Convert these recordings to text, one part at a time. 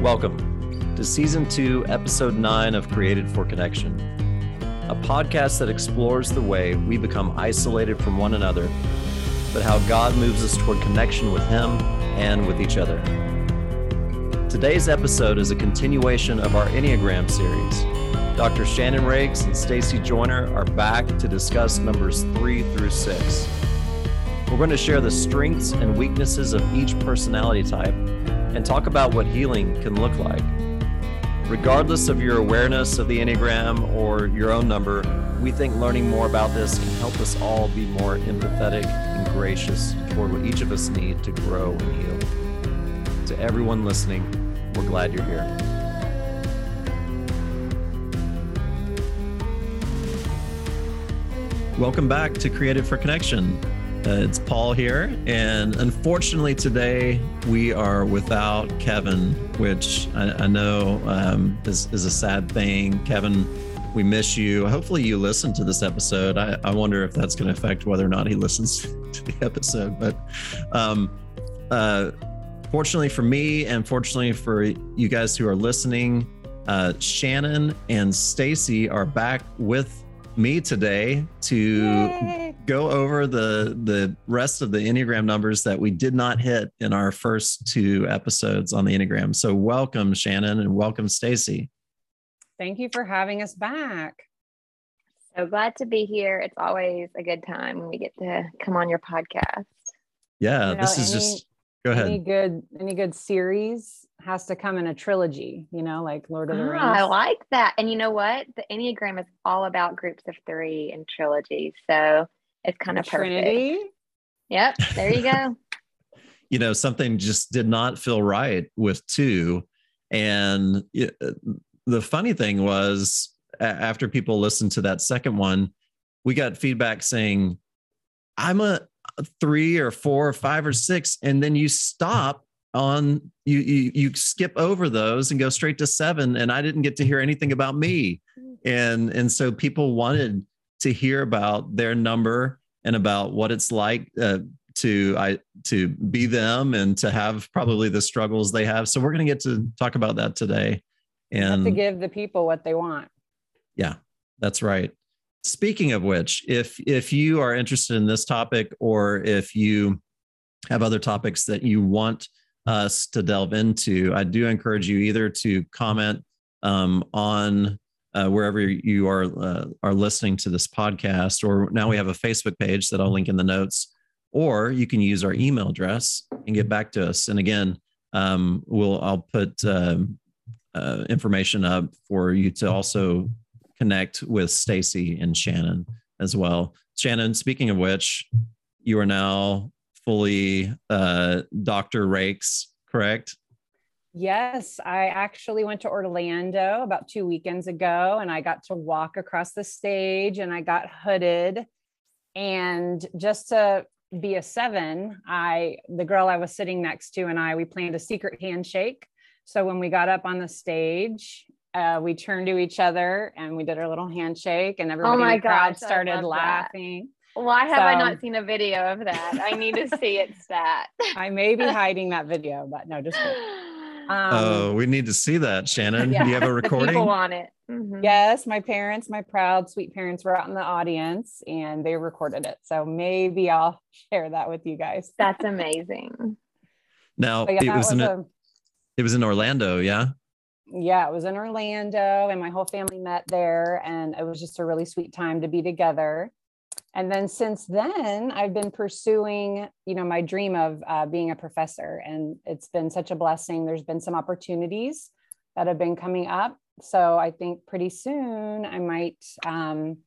Welcome to season two, episode nine of Created for Connection, a podcast that explores the way we become isolated from one another, but how God moves us toward connection with Him and with each other. Today's episode is a continuation of our Enneagram series. Dr. Shannon Rakes and Stacy Joyner are back to discuss numbers three through six. We're going to share the strengths and weaknesses of each personality type and talk about what healing can look like. Regardless of your awareness of the Enneagram or your own number, we think learning more about this can help us all be more empathetic and gracious toward what each of us need to grow and heal. To everyone listening, we're glad you're here. Welcome back to Created for Connection. Uh, it's Paul here, and unfortunately today we are without Kevin, which I, I know um, is, is a sad thing. Kevin, we miss you. Hopefully you listen to this episode. I, I wonder if that's going to affect whether or not he listens to the episode. But um, uh, fortunately for me, and fortunately for you guys who are listening, uh, Shannon and Stacy are back with me today to Yay. go over the the rest of the enneagram numbers that we did not hit in our first two episodes on the enneagram. So welcome shannon and welcome stacy. Thank you for having us back. So glad to be here. It's always a good time when we get to come on your podcast. Yeah you know, this is any, just go ahead. any good any good series has to come in a trilogy, you know, like Lord of the ah, Rings. I like that. And you know what? The Enneagram is all about groups of three and trilogies. So it's kind of Trinity. Perfect. Yep. There you go. you know, something just did not feel right with two. And it, uh, the funny thing was, after people listened to that second one, we got feedback saying, I'm a uh, three or four or five or six. And then you stop on you, you you skip over those and go straight to seven and i didn't get to hear anything about me. And and so people wanted to hear about their number and about what it's like uh, to i to be them and to have probably the struggles they have. So we're going to get to talk about that today. And to give the people what they want. Yeah that's right. Speaking of which if if you are interested in this topic or if you have other topics that you want us to delve into, I do encourage you either to comment um, on uh, wherever you are uh, are listening to this podcast, or now we have a Facebook page that I'll link in the notes, or you can use our email address and get back to us. And again, um, we'll I'll put um, uh, information up for you to also connect with Stacy and Shannon as well. Shannon, speaking of which, you are now fully uh, Dr. Rakes, correct? Yes, I actually went to Orlando about two weekends ago and I got to walk across the stage and I got hooded. And just to be a seven, I, the girl I was sitting next to and I, we planned a secret handshake. So when we got up on the stage, uh, we turned to each other and we did our little handshake and everybody oh in the crowd started laughing. That. Why have so, I not seen a video of that? I need to see it stat. I may be hiding that video, but no, just um, oh, we need to see that, Shannon. Yeah, Do you have a recording? people want it. Mm-hmm. Yes, my parents, my proud, sweet parents, were out in the audience and they recorded it. So maybe I'll share that with you guys. That's amazing. Now yeah, it was, was in a, it was in Orlando, yeah. Yeah, it was in Orlando, and my whole family met there, and it was just a really sweet time to be together and then since then i've been pursuing you know my dream of uh, being a professor and it's been such a blessing there's been some opportunities that have been coming up so i think pretty soon i might um,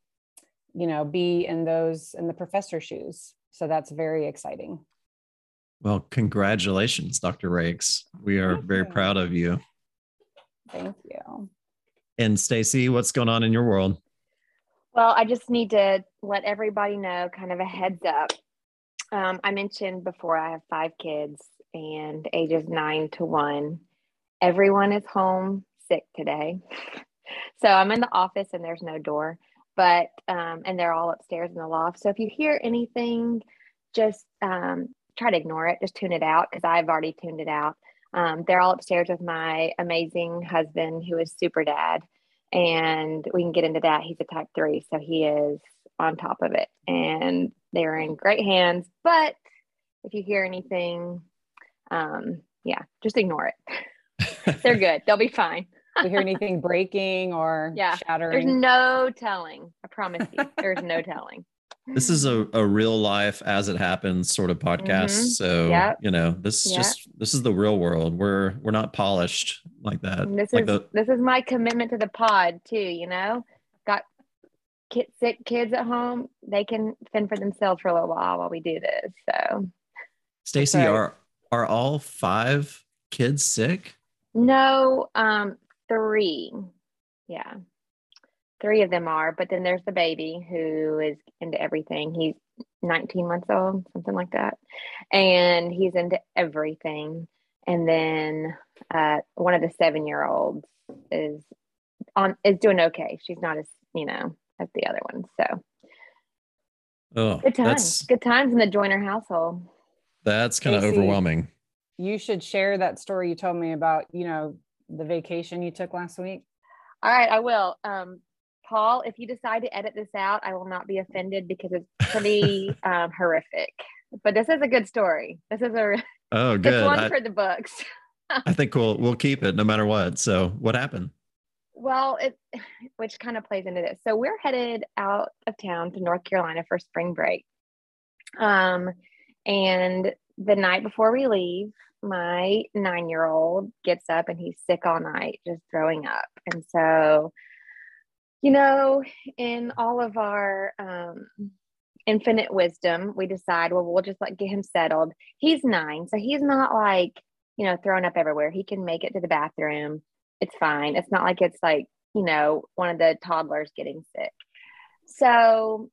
you know be in those in the professor shoes so that's very exciting well congratulations dr rakes we are Thank very you. proud of you Thank you. And Stacy, what's going on in your world? Well, I just need to let everybody know kind of a heads up. Um, I mentioned before I have five kids and ages nine to one. Everyone is home sick today. so I'm in the office and there's no door, but, um, and they're all upstairs in the loft. So if you hear anything, just um, try to ignore it, just tune it out because I've already tuned it out. Um, they're all upstairs with my amazing husband, who is super dad. And we can get into that. He's a type three, so he is on top of it. And they're in great hands. But if you hear anything, um, yeah, just ignore it. they're good. They'll be fine. you hear anything breaking or Yeah, shattering? There's no telling. I promise you, there's no telling. This is a, a real life as it happens sort of podcast. Mhm. So Yep. you know, this is Yep. just this is the real world. We're we're not polished like that. And this like is the this is my commitment to the pod too. You know, got kid, sick kids at home. They can fend for themselves for a little while while we do this. So Stacy, right. are are all five kids sick? no, um, three, yeah, three of them are. But then there's the baby who is into everything. He's 19 months old, something like that, and he's into everything. And then uh, one of the seven year olds is on is doing okay. She's not as you know as the other ones. So Oh, good times, good times in the Joyner household. that's kind of overwhelming. you should share that story you told me about, you know, the vacation you took last week. All right, I will. Um, Paul, if you decide to edit this out, I will not be offended because it's pretty um, horrific. But this is a good story. This is a Oh, good. one I, for the books. I think we'll we'll keep it no matter what. So what happened? Well, it which kind of plays into this. So we're headed out of town to North Carolina for spring break. Um, and the night before we leave, my nine-year-old gets up and he's sick all night, just throwing up. And so, you know, in all of our um infinite wisdom, we decide, well, we'll just like get him settled. He's nine, so he's not like, you know, throwing up everywhere. He can make it to the bathroom it's fine. It's not like it's like, you know, one of the toddlers getting sick. So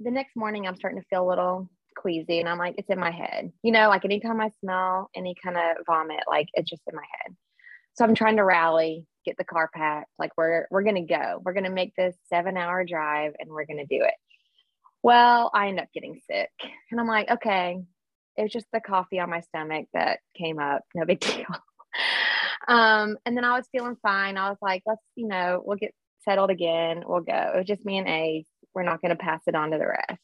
the next morning, I'm starting to feel a little queasy and I'm like, it's in my head. You know, like anytime I smell any kind of vomit, like it's just in my head. So I'm trying to rally, get the car packed. Like we're we're gonna go. We're gonna make this seven hour drive and we're gonna do it. Well, I end up getting sick. And I'm like, okay, it was just the coffee on my stomach that came up. No big deal. Um, and then I was feeling fine. I was like, let's, you know, we'll get settled again. We'll go. It was just me and A. We're not to pass it on to the rest.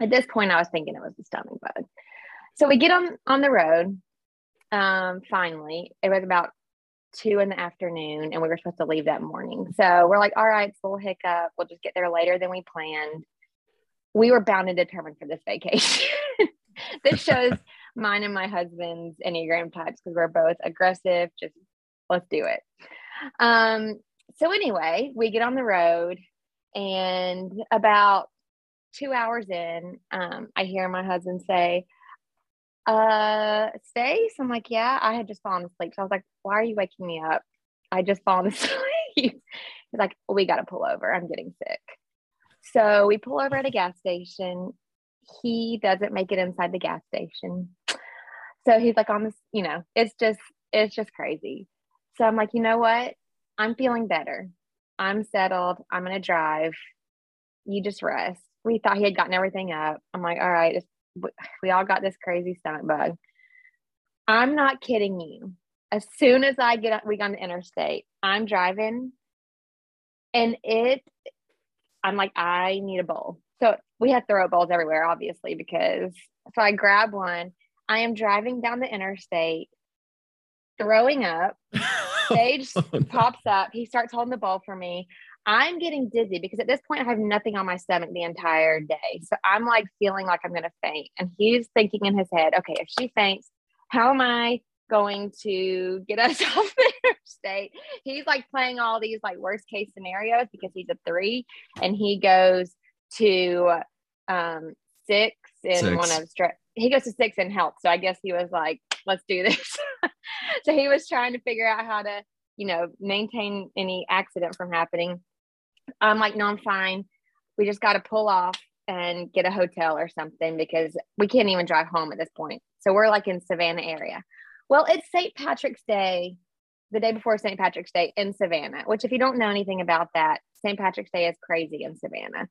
At this point, I was thinking it was the stomach bug. So we get on on the road. Um, finally, it was about two in the afternoon, and we were supposed to leave that morning. So we're like, all right, it's a little hiccup. We'll just get there later than we planned. We were bound and determined for this vacation. this shows mine and my husband's Enneagram types because we're both aggressive. Just let's do it. Um, so anyway, we get on the road, and about two hours in, um, I hear my husband say, uh, Stace? I'm like, yeah, I had just fallen asleep. So I was like, why are you waking me up? I just fallen asleep. He's like, we got to pull over. I'm getting sick. So we pull over at a gas station. He doesn't make it inside the gas station. So he's like on this, you know, it's just, it's just crazy. So I'm like, you know what? I'm feeling better. I'm settled. I'm going to drive. You just rest. We thought he had gotten everything up. I'm like, all right, it's, we all got this crazy stomach bug. I'm not kidding you. As soon as I get, we got on the interstate, I'm driving and it, I'm like, I need a bowl. So we had throw bowls everywhere, obviously, because so I grab one. I am driving down the interstate, throwing up. Sage Oh, no. pops up. He starts holding the bowl for me. I'm getting dizzy because at this point I have nothing on my stomach the entire day. So I'm like feeling like I'm going to faint. And he's thinking in his head, okay, if she faints, how am I going to get us off the interstate? He's like playing all these like worst case scenarios because he's a three and he goes to um, six in Six. one of he goes to six in health. So I guess he was like, let's do this. so he was trying to figure out how to, you know, maintain any accident from happening. I'm like, no, I'm fine. We just got to pull off and get a hotel or something because we can't even drive home at this point. So we're like in Savannah area. Well, it's St. Patrick's Day, the day before St. Patrick's Day in Savannah, which if you don't know anything about that, St. Patrick's Day is crazy in Savannah.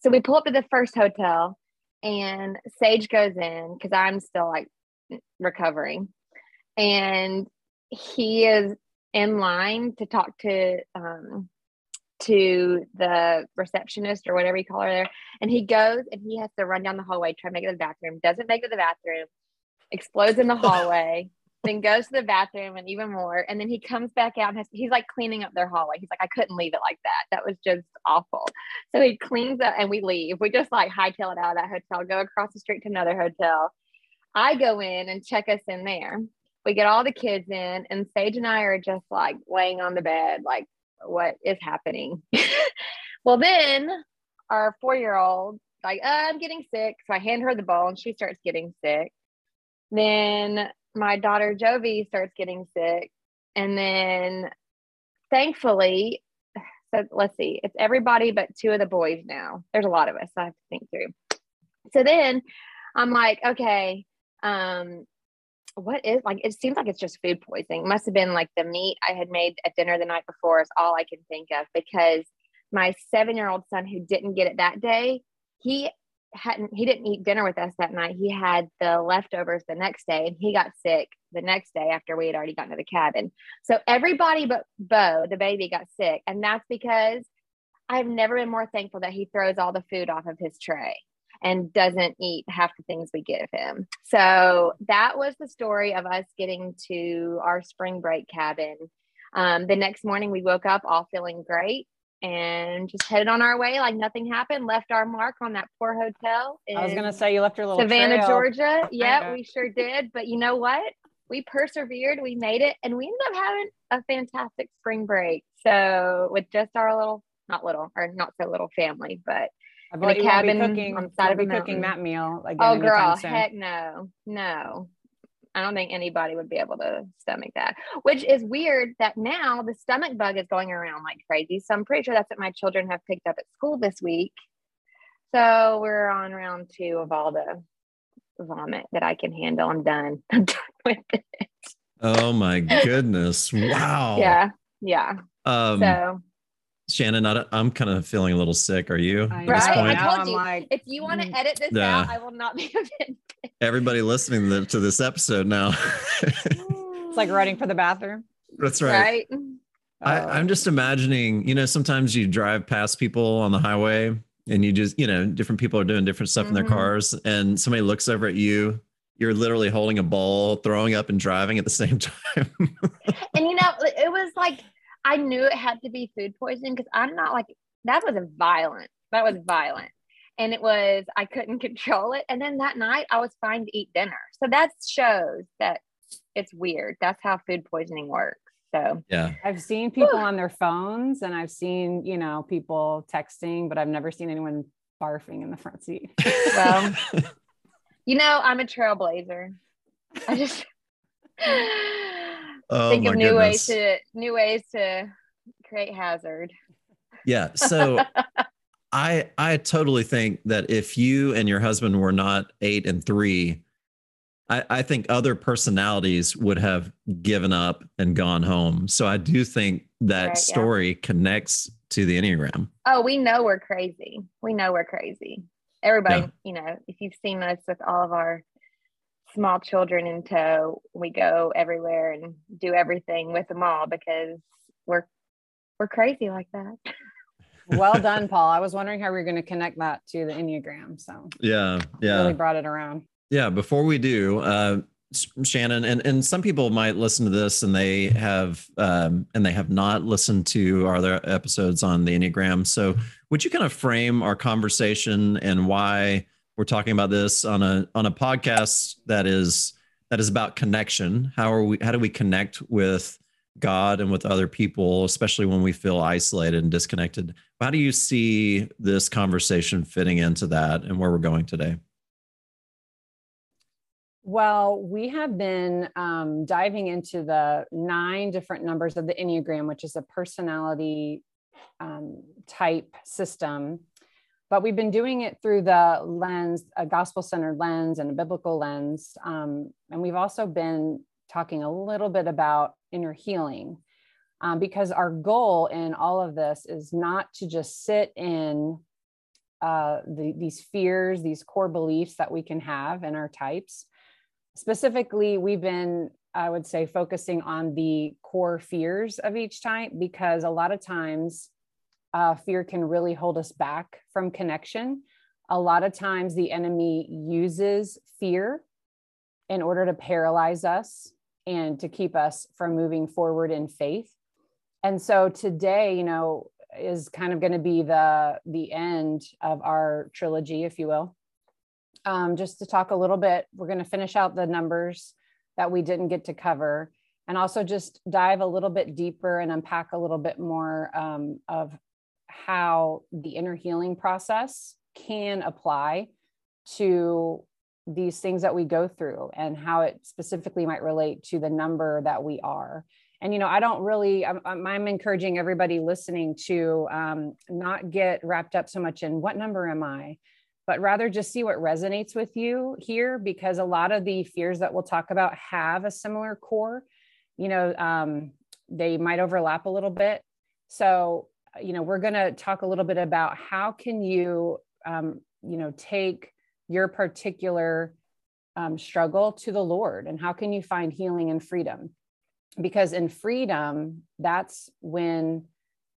So we pull up to the first hotel and Sage goes in because I'm still like recovering. and he is in line to talk to um, to the receptionist or whatever you call her there. And he goes and he has to run down the hallway, try to make it to the bathroom, doesn't make it to the bathroom, explodes in the hallway, then goes to the bathroom and even more. And then he comes back out and has, he's like cleaning up their hallway. He's like, I couldn't leave it like that. That was just awful. So he cleans up and we leave. We just like hightail it out of that hotel, go across the street to another hotel. I go in and check us in there. We get all the kids in, and Sage and I are just like laying on the bed, like what is happening. well, then our four year old, like, uh, I'm getting sick. So I hand her the bowl and she starts getting sick. Then my daughter Jovi starts getting sick. And then thankfully, so let's see, it's everybody but two of the boys now. There's a lot of us. So I have to think through. So then I'm like, okay, um, what is like it seems like it's just food poisoning. It must have been like the meat i had made at dinner the night before is all i can think of because my seven year old son who didn't get it that day he hadn't he didn't eat dinner with us that night. He had the leftovers the next day and he got sick the next day after we had already gotten to the cabin. So everybody but bo the baby got sick and that's because i've never been more thankful that he throws all the food off of his tray and doesn't eat half the things we give him. So that was the story of us getting to our spring break cabin. Um, the next morning, we woke up all feeling great and just headed on our way like nothing happened. Left our mark on that poor hotel. I was gonna say you left your little Savannah, trail. Georgia. Yeah, we sure did. But you know what? We persevered. We made it, and we ended up having a fantastic spring break. So with just our little, not little, or not so little family, but I in bet a you won't be cabin cooking, on the side of won't a be cooking that meal again. Oh, girl, soon. heck no, no. I don't think anybody would be able to stomach that, which is weird that now the stomach bug is going around like crazy. So I'm pretty sure that's what my children have picked up at school this week. So we're on round two of all the vomit that I can handle. I'm done. I'm done with it. Oh my goodness. Wow. Yeah. Yeah. Um, so, Shannon, I, I'm kind of feeling a little sick. Are you? I Right? I told you. like, if you want to mm, edit this Yeah. out, I will not be offended. Everybody listening to- to this episode now. it's like running for the bathroom. That's right. right? I, Oh. I'm just imagining, you know, sometimes you drive past people on the highway and you just, you know, different people are doing different stuff in their Mhm. cars and somebody looks over at you. You're literally holding a bowl, throwing up and driving at the same time. and you know it was like i knew it had to be food poisoning because i'm not like that was a violent. That was violent. And it was i couldn't control it. And then that night i was fine to eat dinner. So that shows that it's weird. That's how food poisoning works. So yeah. I've seen people on their phones and I've seen, you know, people texting, but I've never seen anyone barfing in the front seat. Well, you know i'm a trailblazer. I just Oh think of new ways to new ways to create hazard Yeah. So I I totally think that if you and your husband were not eight and three, I, I think other personalities would have given up and gone home. So I do think that Right, yeah. story connects to the Enneagram. Oh, we know we're crazy. We know we're crazy. Everybody, Yeah. you know, if you've seen us with all of our small children in tow, we go everywhere and do everything with them all because we're we're crazy like that. well done, Paul. I was wondering how we were going to connect that to the Enneagram. So Yeah. Yeah. really brought it around. Yeah, before we do, uh, Shannon, and, and some people might listen to this and they have um, and they have not listened to our other episodes on the Enneagram. So, would you kind of frame our conversation and why we're talking about this on a on a podcast that is that is about connection? How are we? How do we connect with God and with other people, especially when we feel isolated and disconnected? How do you see this conversation fitting into that and where we're going today? Well, we have been um, diving into the nine different numbers of the Enneagram, which is a personality um, type system. But we've been doing it through the lens, a gospel centered lens and a biblical lens. Um, and we've also been talking a little bit about inner healing um, because our goal in all of this is not to just sit in uh, the, these fears, these core beliefs that we can have in our types specifically we've been I would say focusing on the core fears of each type because a lot of times uh, fear can really hold us back from connection. A lot of times the enemy uses fear in order to paralyze us and to keep us from moving forward in faith. And so today, you know, is kind of going to be the the end of our trilogy, if you will. Um, just to talk a little bit, we're going to finish out the numbers that we didn't get to cover, and also just dive a little bit deeper and unpack a little bit more um, of how the inner healing process can apply to these things that we go through and how it specifically might relate to the number that we are. And you know i don't really i'm, I'm encouraging everybody listening to um, not get wrapped up so much in what number am i but rather just see what resonates with you here because a lot of the fears that we'll talk about have a similar core. You know um, they might overlap a little bit. So you know we're going to talk a little bit about how can you um, you know take your particular um, struggle to the Lord and how can you find healing and freedom? Because in freedom, that's when,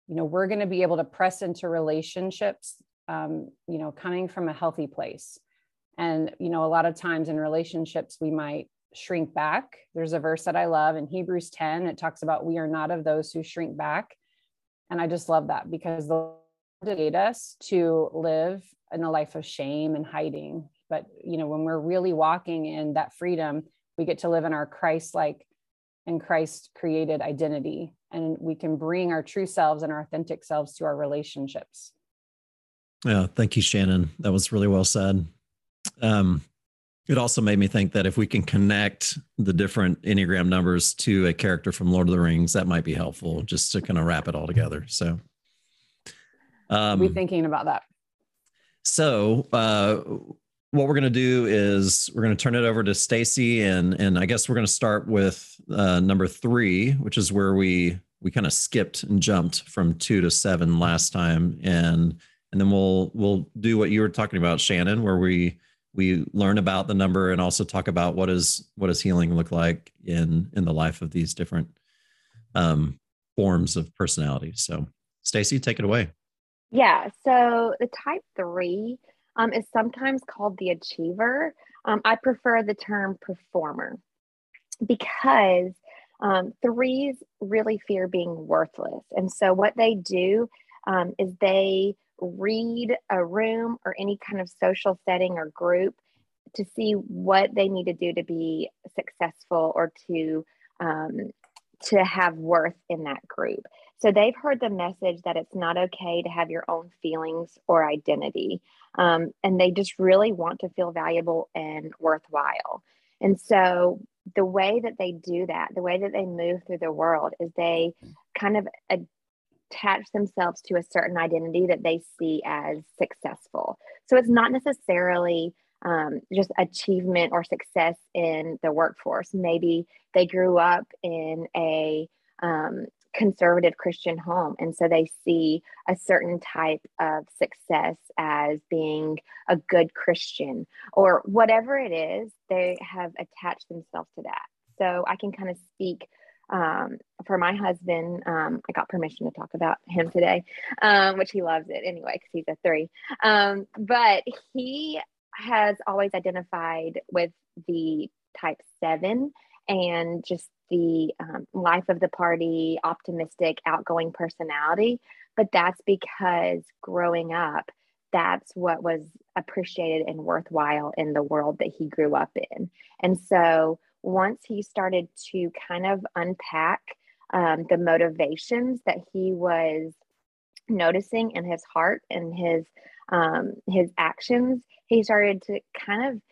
you know, we're going to be able to press into relationships, um, you know, coming from a healthy place. And, you know, a lot of times in relationships, we might shrink back. There's a verse that I love in Hebrews 10. It talks about we are not of those who shrink back. And I just love that because the did us to live in a life of shame and hiding. But you know when we're really walking in that freedom we get to live in our christ like and christ created identity. And we can bring our true selves and our authentic selves to our relationships. Yeah thank you shannon. That was really well said. Um, it also made me think that if we can connect the different enneagram numbers to a character from lord of the rings that might be helpful just to kind of wrap it all together so. Um, be thinking about that. so uh, what we're going to do is we're going to turn it over to Stacy and and I guess we're going to start with uh, number three, which is where we we kind of skipped and jumped from two to seven last time, and and then we'll we'll do what you were talking about, Shannon, where we we learn about the number and also talk about what is what does healing look like in in the life of these different um, forms of personality. So, Stacy, take it away. Yeah. So the type three um, is sometimes called the achiever. Um, I prefer the term performer because um, threes really fear being worthless. And so what they do um, is they read a room or any kind of social setting or group to see what they need to do to be successful or to um, to have worth in that group. So they've heard the message that it's not okay to have your own feelings or identity. Um, and they just really want to feel valuable and worthwhile. And so the way that they do that, the way that they move through the world is they kind of attach themselves to a certain identity that they see as successful. So it's not necessarily um, just achievement or success in the workforce. Maybe they grew up in a um, conservative Christian home. And so they see a certain type of success as being a good Christian or whatever it is, they have attached themselves to that. So I can kind of speak um, for my husband. Um, I got permission to talk about him today, um, which he loves it anyway, because he's a three. Um, but he has always identified with the type seven and just the um, life of the party, optimistic, outgoing personality. But that's because growing up, that's what was appreciated and worthwhile in the world that he grew up in. And so once he started to kind of unpack um, the motivations that he was noticing in his heart and his um, his actions, he started to kind of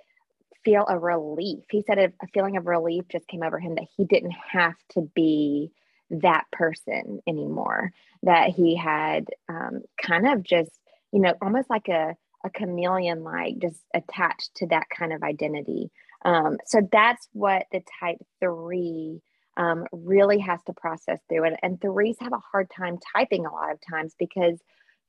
feel a relief. He said a, feeling of relief just came over him that he didn't have to be that person anymore, that he had um, kind of just, you know, almost like a, a chameleon like just attached to that kind of identity. Um, so that's what the type three um, really has to process through. And, and threes have a hard time typing a lot of times because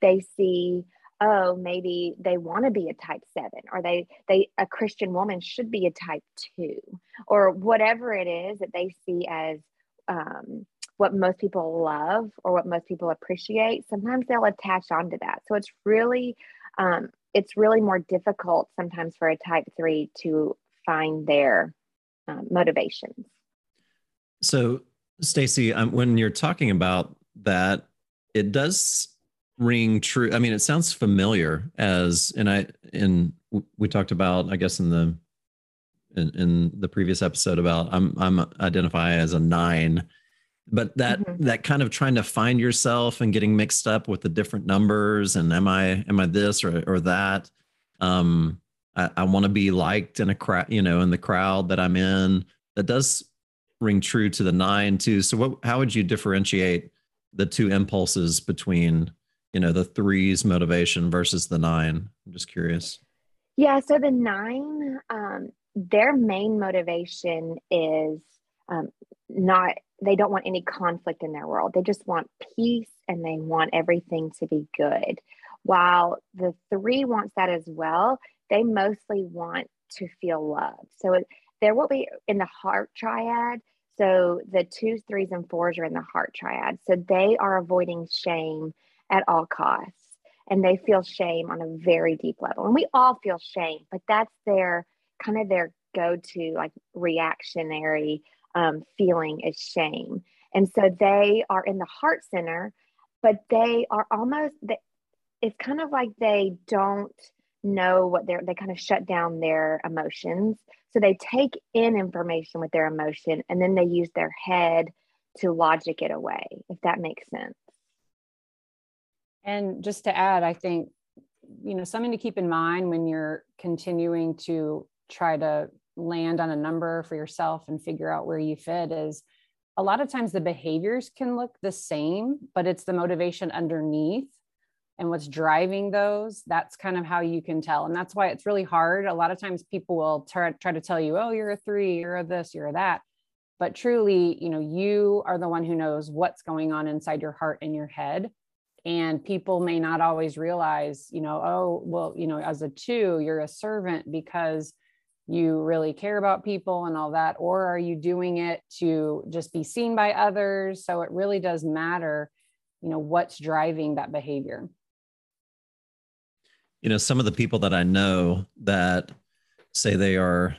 they see oh maybe they want to be a type 7 or they they a christian woman should be a type 2 or whatever it is that they see as um, what most people love or what most people appreciate sometimes they'll attach onto that so it's really um, it's really more difficult sometimes for a type 3 to find their um, motivations so stacy um, when you're talking about that it does ring true i mean it sounds familiar as and i in we talked about i guess in the in, in the previous episode about i'm i'm identify as a nine but that mm-hmm. that kind of trying to find yourself and getting mixed up with the different numbers and am i am i this or or that um i, I want to be liked in a crowd you know in the crowd that i'm in. That does ring true to the nine too. So what how would you differentiate the two impulses between you know the threes motivation versus the nine? I'm just curious. Yeah so the nine um their main motivation is um, not they don't want any conflict in their world. They just want peace and they want everything to be good. While the three wants that as well they mostly want to feel loved. So they're what we in the heart triad so the twos threes and fours are in the heart triad. So they are avoiding shame at all costs and they feel shame on a very deep level. And we all feel shame but that's their kind of their go-to like reactionary um, feeling is shame. And so they are in the heart center but they are almost it's kind of like they don't know what they're they kind of shut down their emotions. So they take in information with their emotion and then they use their head to logic it away if that makes sense. And just to add, I think, you know, something to keep in mind when you're continuing to try to land on a number for yourself and figure out where you fit is a lot of times the behaviors can look the same, but it's the motivation underneath and what's driving those. That's kind of how you can tell. And that's why it's really hard. A lot of times people will try, try to tell you, oh, you're a three, you're a this, you're a that. But truly, you know, you are the one who knows what's going on inside your heart and your head and people may not always realize you know oh well you know as a two you're a servant because you really care about people and all that or are you doing it to just be seen by others so it really does matter you know what's driving that behavior you know some of the people that i know that say they are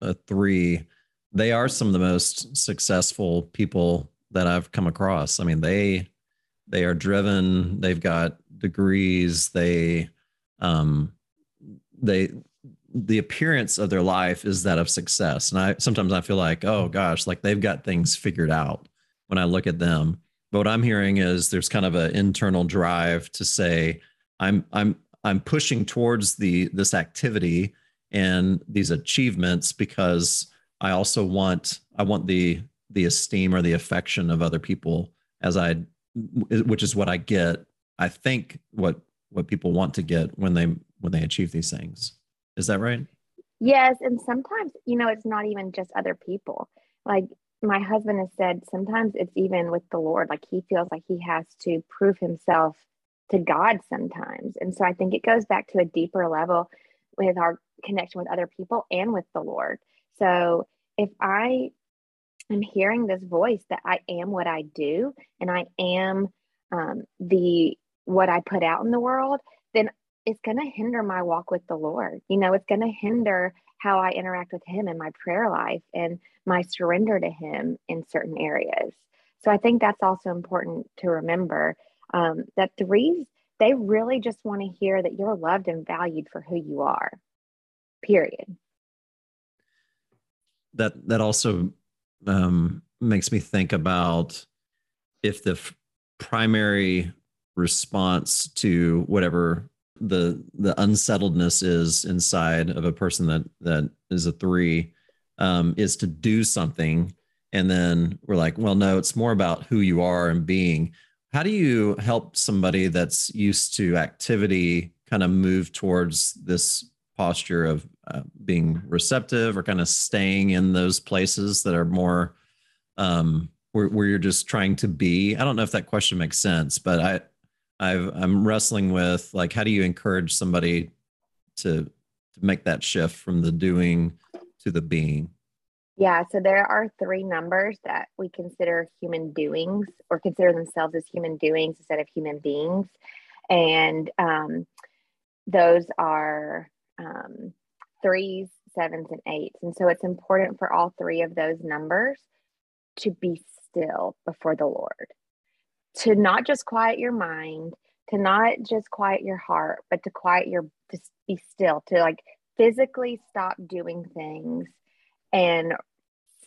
a three they are some of the most successful people that i've come across. I mean they they are driven they've got degrees they um they the appearance of their life is that of success. And i sometimes i feel like oh gosh like they've got things figured out when i look at them. But what i'm hearing is there's kind of an internal drive to say i'm i'm i'm pushing towards the this activity and these achievements because i also want i want the the esteem or the affection of other people as i which is what I get. I think what what people want to get when they when they achieve these things. Is that right? Yes, and sometimes you know it's not even just other people. Like my husband has said, sometimes it's even with the Lord. Like he feels like he has to prove himself to God sometimes, and so I think it goes back to a deeper level with our connection with other people and with the Lord. So if I I'm hearing this voice that I am what I do and I am um, the what I put out in the world, then it's going to hinder my walk with the Lord. You know, it's going to hinder how I interact with Him in my prayer life and my surrender to Him in certain areas. So I think that's also important to remember um, that threes, they really just want to hear that you're loved and valued for who you are, period. That that also um, makes me think about if the f- primary response to whatever the the unsettledness is inside of a person that that is a three um, is to do something and then we're like well no it's more about who you are and being how do you help somebody that's used to activity kind of move towards this posture of uh, being receptive or kind of staying in those places that are more um, where, where you're just trying to be. I don't know if that question makes sense, but I I've, I'm wrestling with like, how do you encourage somebody to, to make that shift from the doing to the being? Yeah, so there are three numbers that we consider human doings or consider themselves as human doings instead of human beings. And um, those are um, threes, sevens, and eights. And so it's important for all three of those numbers to be still before the Lord, to not just quiet your mind, to not just quiet your heart, but to quiet your, to be still, to like physically stop doing things and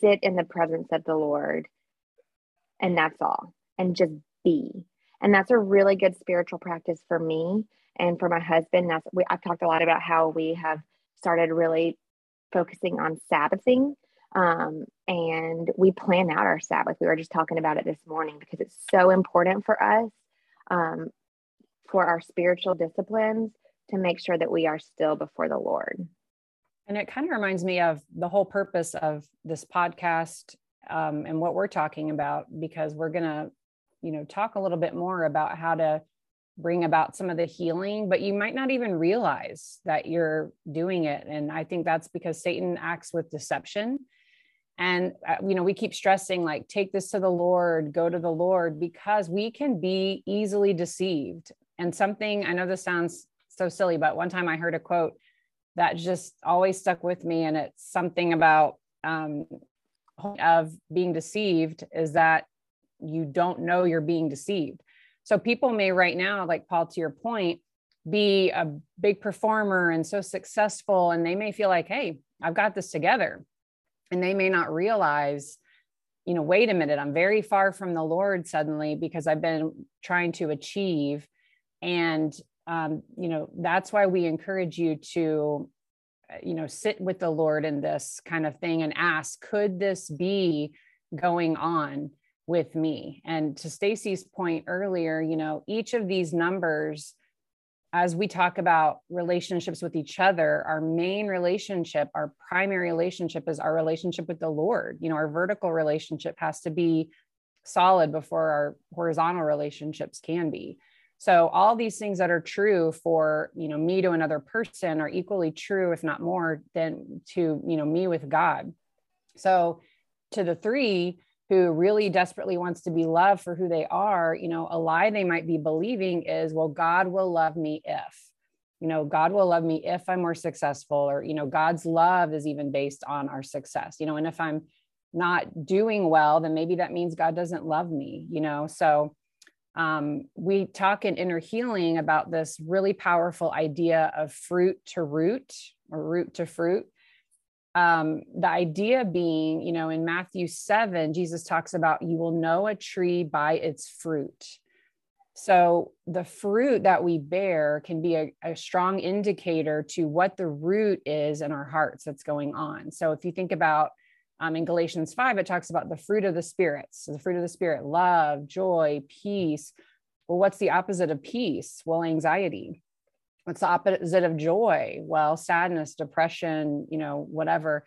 sit in the presence of the Lord. And that's all. And just be. And that's a really good spiritual practice for me and for my husband. That's we I've talked a lot about how we have started really focusing on Sabbathing. Um, and we plan out our Sabbath. We were just talking about it this morning because it's so important for us um, for our spiritual disciplines to make sure that we are still before the Lord. And it kind of reminds me of the whole purpose of this podcast um, and what we're talking about, because we're going to, you know, talk a little bit more about how to bring about some of the healing, but you might not even realize that you're doing it. And I think that's because Satan acts with deception. And, uh, you know, we keep stressing, like, take this to the Lord, go to the Lord, because we can be easily deceived. And something, I know this sounds so silly, but one time I heard a quote that just always stuck with me. And it's something about um, of being deceived is that you don't know you're being deceived. So people may right now, like Paul, to your point, be a big performer and so successful, and they may feel like, hey, I've got this together. And they may not realize, you know, wait a minute, I'm very far from the Lord suddenly because I've been trying to achieve. And um, you know that's why we encourage you to uh, you know sit with the lord in this kind of thing and ask could this be going on with me? And to stacy's point earlier you know each of these numbers as we talk about relationships with each other our main relationship our primary relationship is our relationship with the lord. You know our vertical relationship has to be solid before our horizontal relationships can be so all these things that are true for, you know, me to another person are equally true, if not more, than to, you know, me with God. So to the three who really desperately wants to be loved for who they are, you know, a lie they might be believing is, well, God will love me if, you know, God will love me if I'm more successful, or, you know, God's love is even based on our success, you know, and if I'm not doing well, then maybe that means God doesn't love me, you know. So um, we talk in inner healing about this really powerful idea of fruit to root or root to fruit. Um, the idea being, you know, in Matthew 7, Jesus talks about you will know a tree by its fruit. So the fruit that we bear can be a, a, strong indicator to what the root is in our hearts that's going on. So if you think about um, in Galatians 5, it talks about the fruit of the spirits. So the fruit of the spirit, love, joy, peace. Well, what's the opposite of peace? Well, anxiety. What's the opposite of joy? Well, sadness, depression, you know, whatever.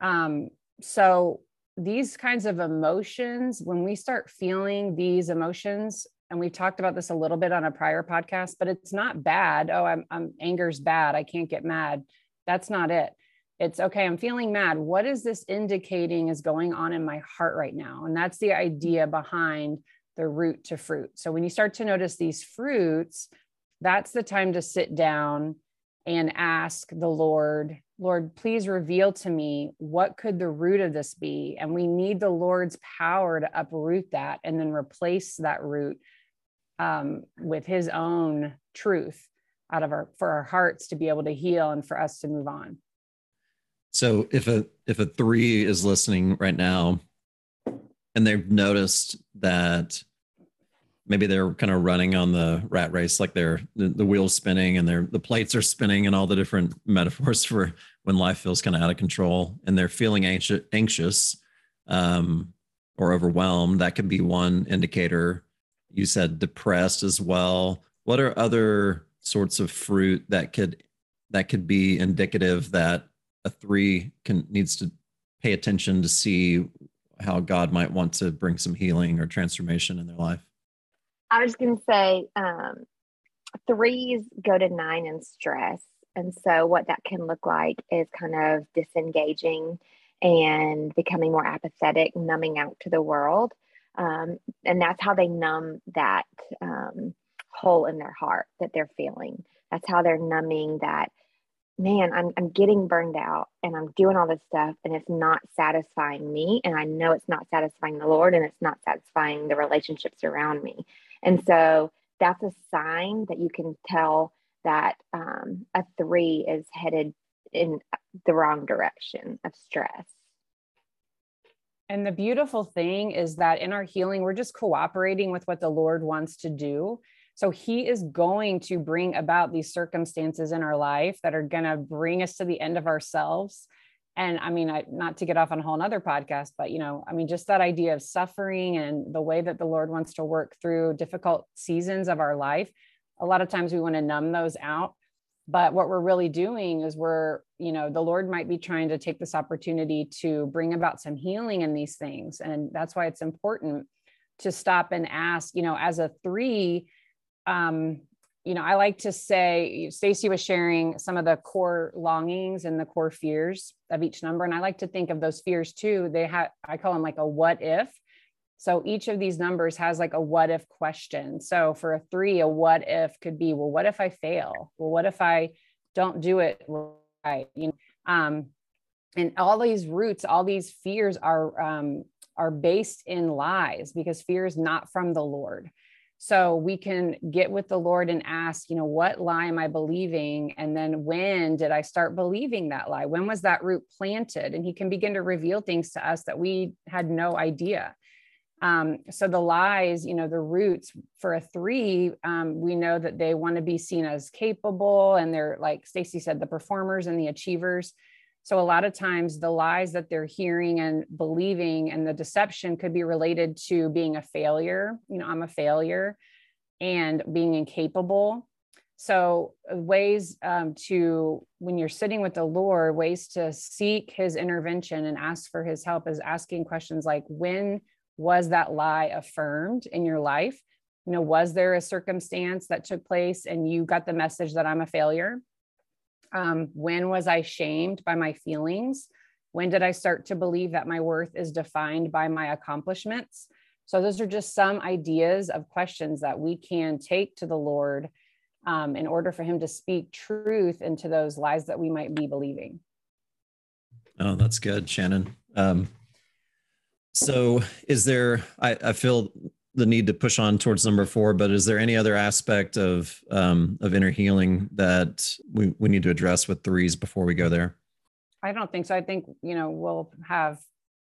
Um, so these kinds of emotions, when we start feeling these emotions, and we've talked about this a little bit on a prior podcast, but it's not bad. Oh, I'm, I'm anger's bad. I can't get mad. That's not it it's okay i'm feeling mad. What is this indicating is going on in my heart right now? And that's the idea behind the root to fruit. So when you start to notice these fruits that's the time to sit down and ask the lord lord please reveal to me what could the root of this be? And we need the lord's power to uproot that and then replace that root um, with his own truth out of our for our hearts to be able to heal and for us to move on so if a if a three is listening right now and they've noticed that maybe they're kind of running on the rat race like they're the, the wheels spinning and they're the plates are spinning and all the different metaphors for when life feels kind of out of control and they're feeling anxious anxious um, or overwhelmed that could be one indicator. You said depressed as well. What are other sorts of fruit that could that could be indicative that a three can needs to pay attention to see how God might want to bring some healing or transformation in their life? I was going to say um, threes go to nine in stress. And so, what that can look like is kind of disengaging and becoming more apathetic, numbing out to the world. Um, and that's how they numb that um, hole in their heart that they're feeling. That's how they're numbing that, man, I'm, I'm getting burned out and I'm doing all this stuff and it's not satisfying me. And I know it's not satisfying the Lord and it's not satisfying the relationships around me. And so that's a sign that you can tell that um, a three is headed in the wrong direction of stress. And the beautiful thing is that in our healing, we're just cooperating with what the Lord wants to do. So he is going to bring about these circumstances in our life that are going to bring us to the end of ourselves. And I mean, I, not to get off on a whole nother podcast, but you know, I mean, just that idea of suffering and the way that the Lord wants to work through difficult seasons of our life. A lot of times we want to numb those out but what we're really doing is we're you know the lord might be trying to take this opportunity to bring about some healing in these things and that's why it's important to stop and ask you know as a three um you know i like to say stacy was sharing some of the core longings and the core fears of each number and i like to think of those fears too they have i call them like a what if so each of these numbers has like a what if question. So for a three, a what if could be, well, what if I fail? Well, what if I don't do it right? You know, um, and all these roots, all these fears are um, are based in lies because fear is not from the Lord. So we can get with the Lord and ask, you know, what lie am I believing? And then when did I start believing that lie? When was that root planted? And He can begin to reveal things to us that we had no idea. Um, so the lies, you know, the roots for a three, um, we know that they want to be seen as capable and they're like Stacy said, the performers and the achievers. So a lot of times the lies that they're hearing and believing and the deception could be related to being a failure. You know, I'm a failure and being incapable. So ways um, to when you're sitting with the Lord, ways to seek His intervention and ask for His help is asking questions like when was that lie affirmed in your life you know was there a circumstance that took place and you got the message that i'm a failure um, when was i shamed by my feelings? When did i start to believe that my worth is defined by my accomplishments? So those are just some ideas of questions that we can take to the lord um, in order for him to speak truth into those lies that we might be believing. Oh that's good shannon. Um, so, is there? I, I feel the need to push on towards number four, but is there any other aspect of um, of inner healing that we, we need to address with threes before we go there? I don't think so. I think you know we'll have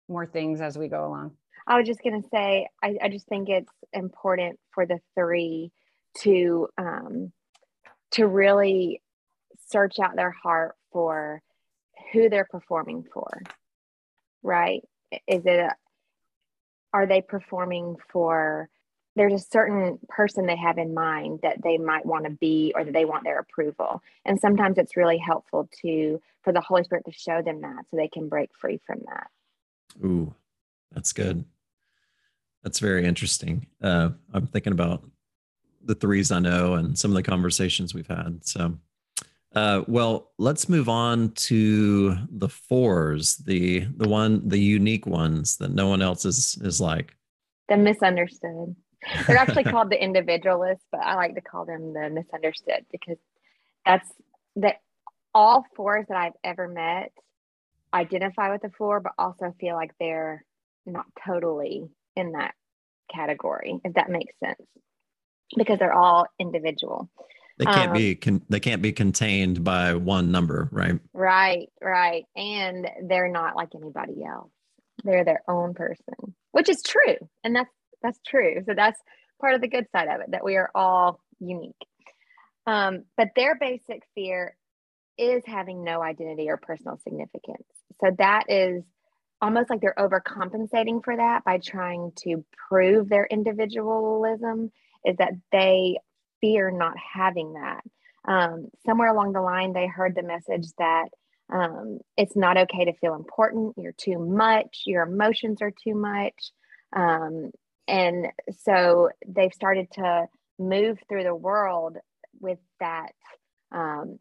more things as we go along. I was just gonna say, I, I just think it's important for the three to um, to really search out their heart for who they're performing for, right? Is it a, are they performing for there's a certain person they have in mind that they might want to be or that they want their approval. And sometimes it's really helpful to for the holy spirit to show them that so they can break free from that. Ooh that's good. That's very interesting. Uh, i'm thinking about the threes i know and some of the conversations we've had so uh, well, let's move on to the fours, the the one, the unique ones that no one else is is like. The misunderstood. They're actually called the individualists, but I like to call them the misunderstood because that's that all fours that I've ever met identify with the four, but also feel like they're not totally in that category, if that makes sense, because they're all individual. They can't um, be con- they can't be contained by one number, right? Right, right. And they're not like anybody else. They're their own person, which is true. And that's that's true. So that's part of the good side of it that we are all unique. Um, but their basic fear is having no identity or personal significance. So that is almost like they're overcompensating for that by trying to prove their individualism is that they fear not having that. Um, somewhere along the line, they heard the message that um, it's not okay to feel important. You're too much. Your emotions are too much. Um, and so they've started to move through the world with that um,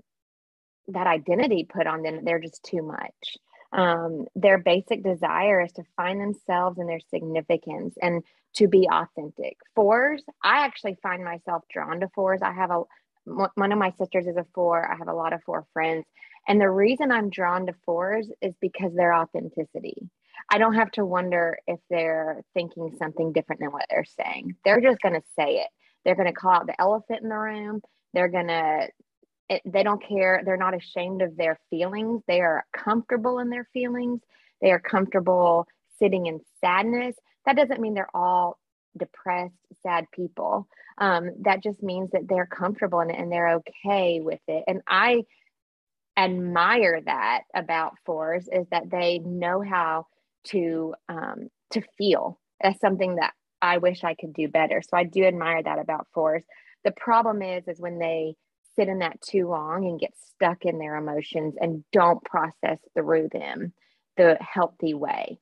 that identity put on them they're just too much um, their basic desire is to find themselves and their significance and to be authentic fours i actually find myself drawn to fours i have a one of my sisters is a four i have a lot of four friends and the reason i'm drawn to fours is because their authenticity I don't have to wonder if they're thinking something different than what they're saying. They're just going to say it. They're going to call out the elephant in the room. They're going to, they don't care. They're not ashamed of their feelings. They are comfortable in their feelings. They are comfortable sitting in sadness. That doesn't mean they're all depressed, sad people. Um, that just means that they're comfortable it and they're okay with it. And I admire that about fours is that they know how to um, to feel. That's something that I wish I could do better. So I do admire that about fours. The problem is, is when they sit in that too long and get stuck in their emotions and don't process through them the healthy way.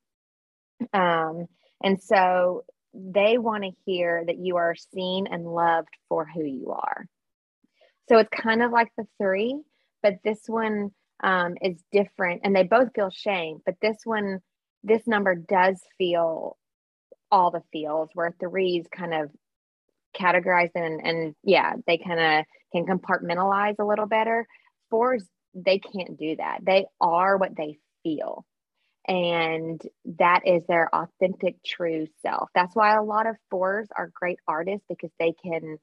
Um, and so they want to hear that you are seen and loved for who you are. So it's kind of like the three, but this one um, is different and they both feel shame, but this one this number does feel all the feels where threes kind of categorize and and yeah they kind of can compartmentalize a little better. Fours they can't do that. They are what they feel and that is their authentic true self. That's why a lot of fours are great artists because they can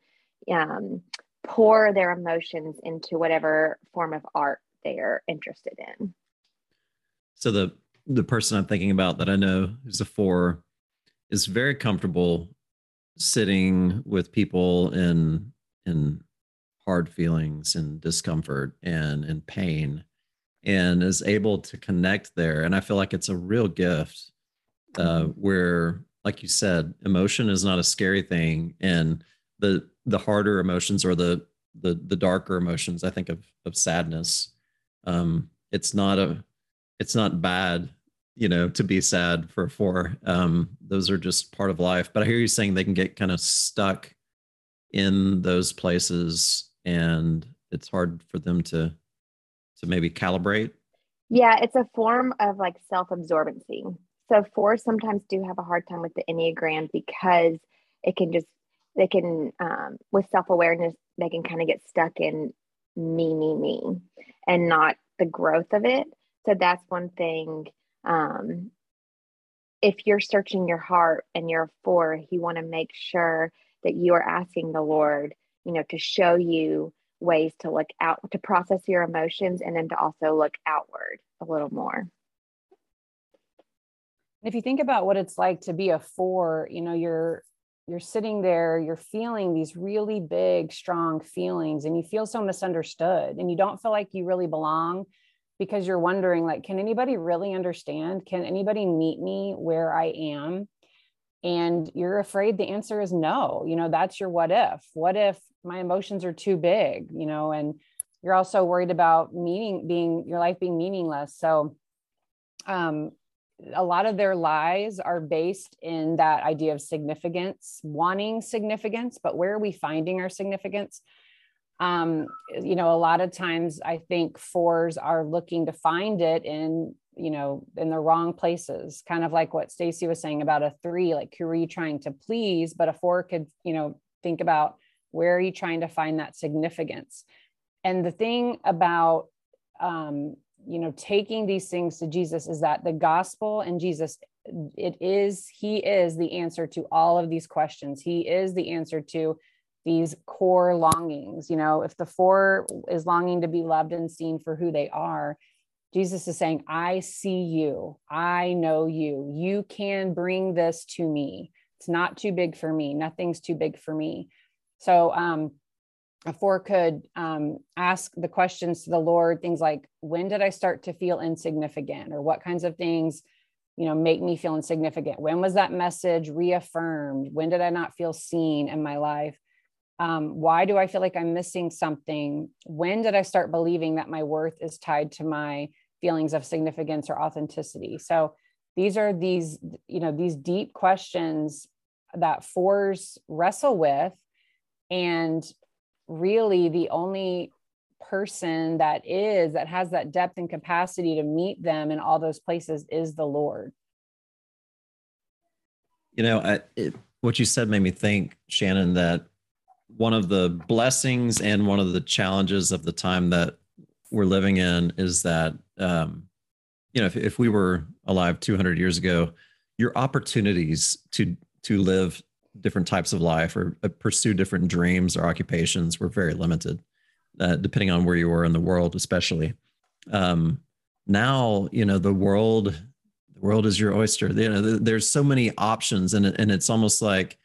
um, pour their emotions into whatever form of art they are interested in. So the the person I'm thinking about that I know who's a four is very comfortable sitting with people in in hard feelings and discomfort and and pain and is able to connect there and i feel like it's a real gift uh, mm-hmm. where like you said emotion is not a scary thing and the the harder emotions or the the the darker emotions i think of of sadness um it's not a it's not bad you know, to be sad for four. Um, those are just part of life. But I hear you saying they can get kind of stuck in those places and it's hard for them to to maybe calibrate. Yeah, it's a form of like self-absorbency. So fours sometimes do have a hard time with the Enneagram because it can just they can um, with self-awareness they can kind of get stuck in me me me and not the growth of it so that's one thing um, if you're searching your heart and you're a four, you want to make sure that you are asking the Lord, you know, to show you ways to look out, to process your emotions, and then to also look outward a little more. If you think about what it's like to be a four, you know, you're you're sitting there, you're feeling these really big, strong feelings, and you feel so misunderstood, and you don't feel like you really belong because you're wondering like can anybody really understand can anybody meet me where i am and you're afraid the answer is no you know that's your what if. What if my emotions are too big you know and you're also worried about meaning being your life being meaningless. So um a lot of their lies are based in that idea of significance wanting significance but where are we finding our significance? Um, you know, a lot of times I think fours are looking to find it in, you know, in the wrong places, kind of like what Stacy was saying about a three, like who are you trying to please? But a four could, you know, think about where are you trying to find that significance? And the thing about, um, you know, taking these things to Jesus is that the gospel and Jesus, it is, he is the answer to all of these questions. He is the answer to these core longings. You know, if the four is longing to be loved and seen for who they are, Jesus is saying, I see you. I know you. You can bring this to me. It's not too big for me. Nothing's too big for me. So, um, a four could um, ask the questions to the Lord, things like, when did I start to feel insignificant? Or what kinds of things, you know, make me feel insignificant? When was that message reaffirmed? When did I not feel seen in my life? Um, why do I feel like I'm missing something? When did I start believing that my worth is tied to my feelings of significance or authenticity? So these are these, you know, these deep questions that fours wrestle with and really the only person that is that has that depth and capacity to meet them in all those places is the lord you know I, it, what you said made me think shannon that one of the blessings and one of the challenges of the time that we're living in is that um, you know if, if we were alive 200 years ago your opportunities to to live different types of life or uh, pursue different dreams or occupations were very limited uh, depending on where you were in the world especially. Um, now you know the world the world is your oyster. You know there's so many options and, and it's almost like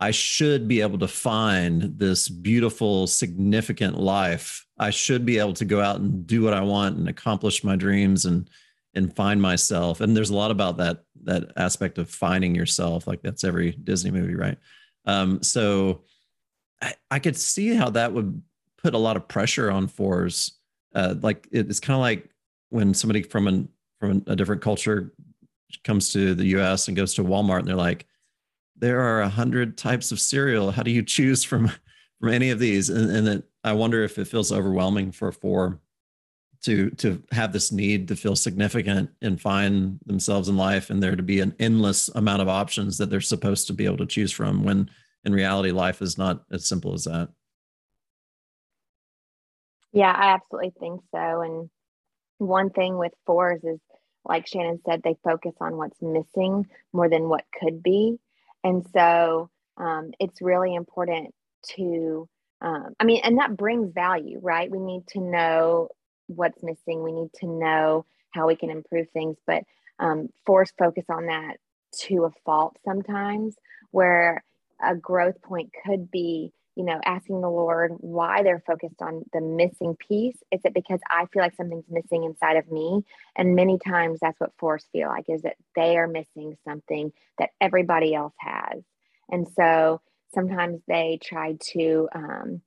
I should be able to find this beautiful, significant life. I should be able to go out and do what I want and accomplish my dreams and and find myself. And there's a lot about that that aspect of finding yourself. Like that's every Disney movie, right? Um, so I, I could see how that would put a lot of pressure on fours. Uh, like it's kind of like when somebody from an from a different culture comes to the U.S. and goes to Walmart and they're like, there are a hundred types of cereal. How do you choose from from any of these? And, and that I wonder if it feels overwhelming for four to to have this need to feel significant and find themselves in life, and there to be an endless amount of options that they're supposed to be able to choose from. When in reality, life is not as simple as that. Yeah, I absolutely think so. And one thing with fours is, like Shannon said, they focus on what's missing more than what could be. And so um, it's really important to, um, I mean, and that brings value, right? We need to know what's missing. We need to know how we can improve things, but um, force focus on that to a fault sometimes, where a growth point could be you know, asking the Lord why they're focused on the missing piece. Is it because I feel like something's missing inside of me? And many times that's what fours feel like is that they are missing something that everybody else has. And so sometimes they try to um,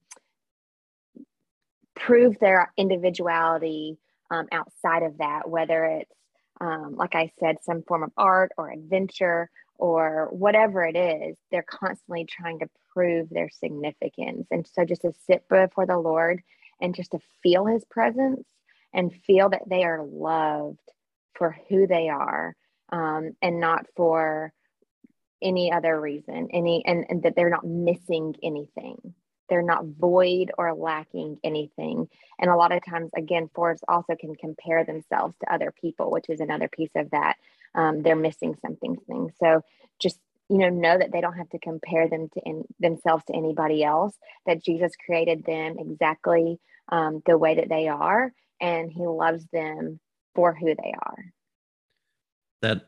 prove their individuality um, outside of that, whether it's, um, like I said, some form of art or adventure or whatever it is, they're constantly trying to prove their significance. And so just to sit before the Lord and just to feel his presence and feel that they are loved for who they are um, and not for any other reason any and, and that they're not missing anything they're not void or lacking anything and a lot of times again fours also can compare themselves to other people which is another piece of that um, they're missing something thing. So just you know know that they don't have to compare them to in, themselves to anybody else that jesus created them exactly um, the way that they are and he loves them for who they are. That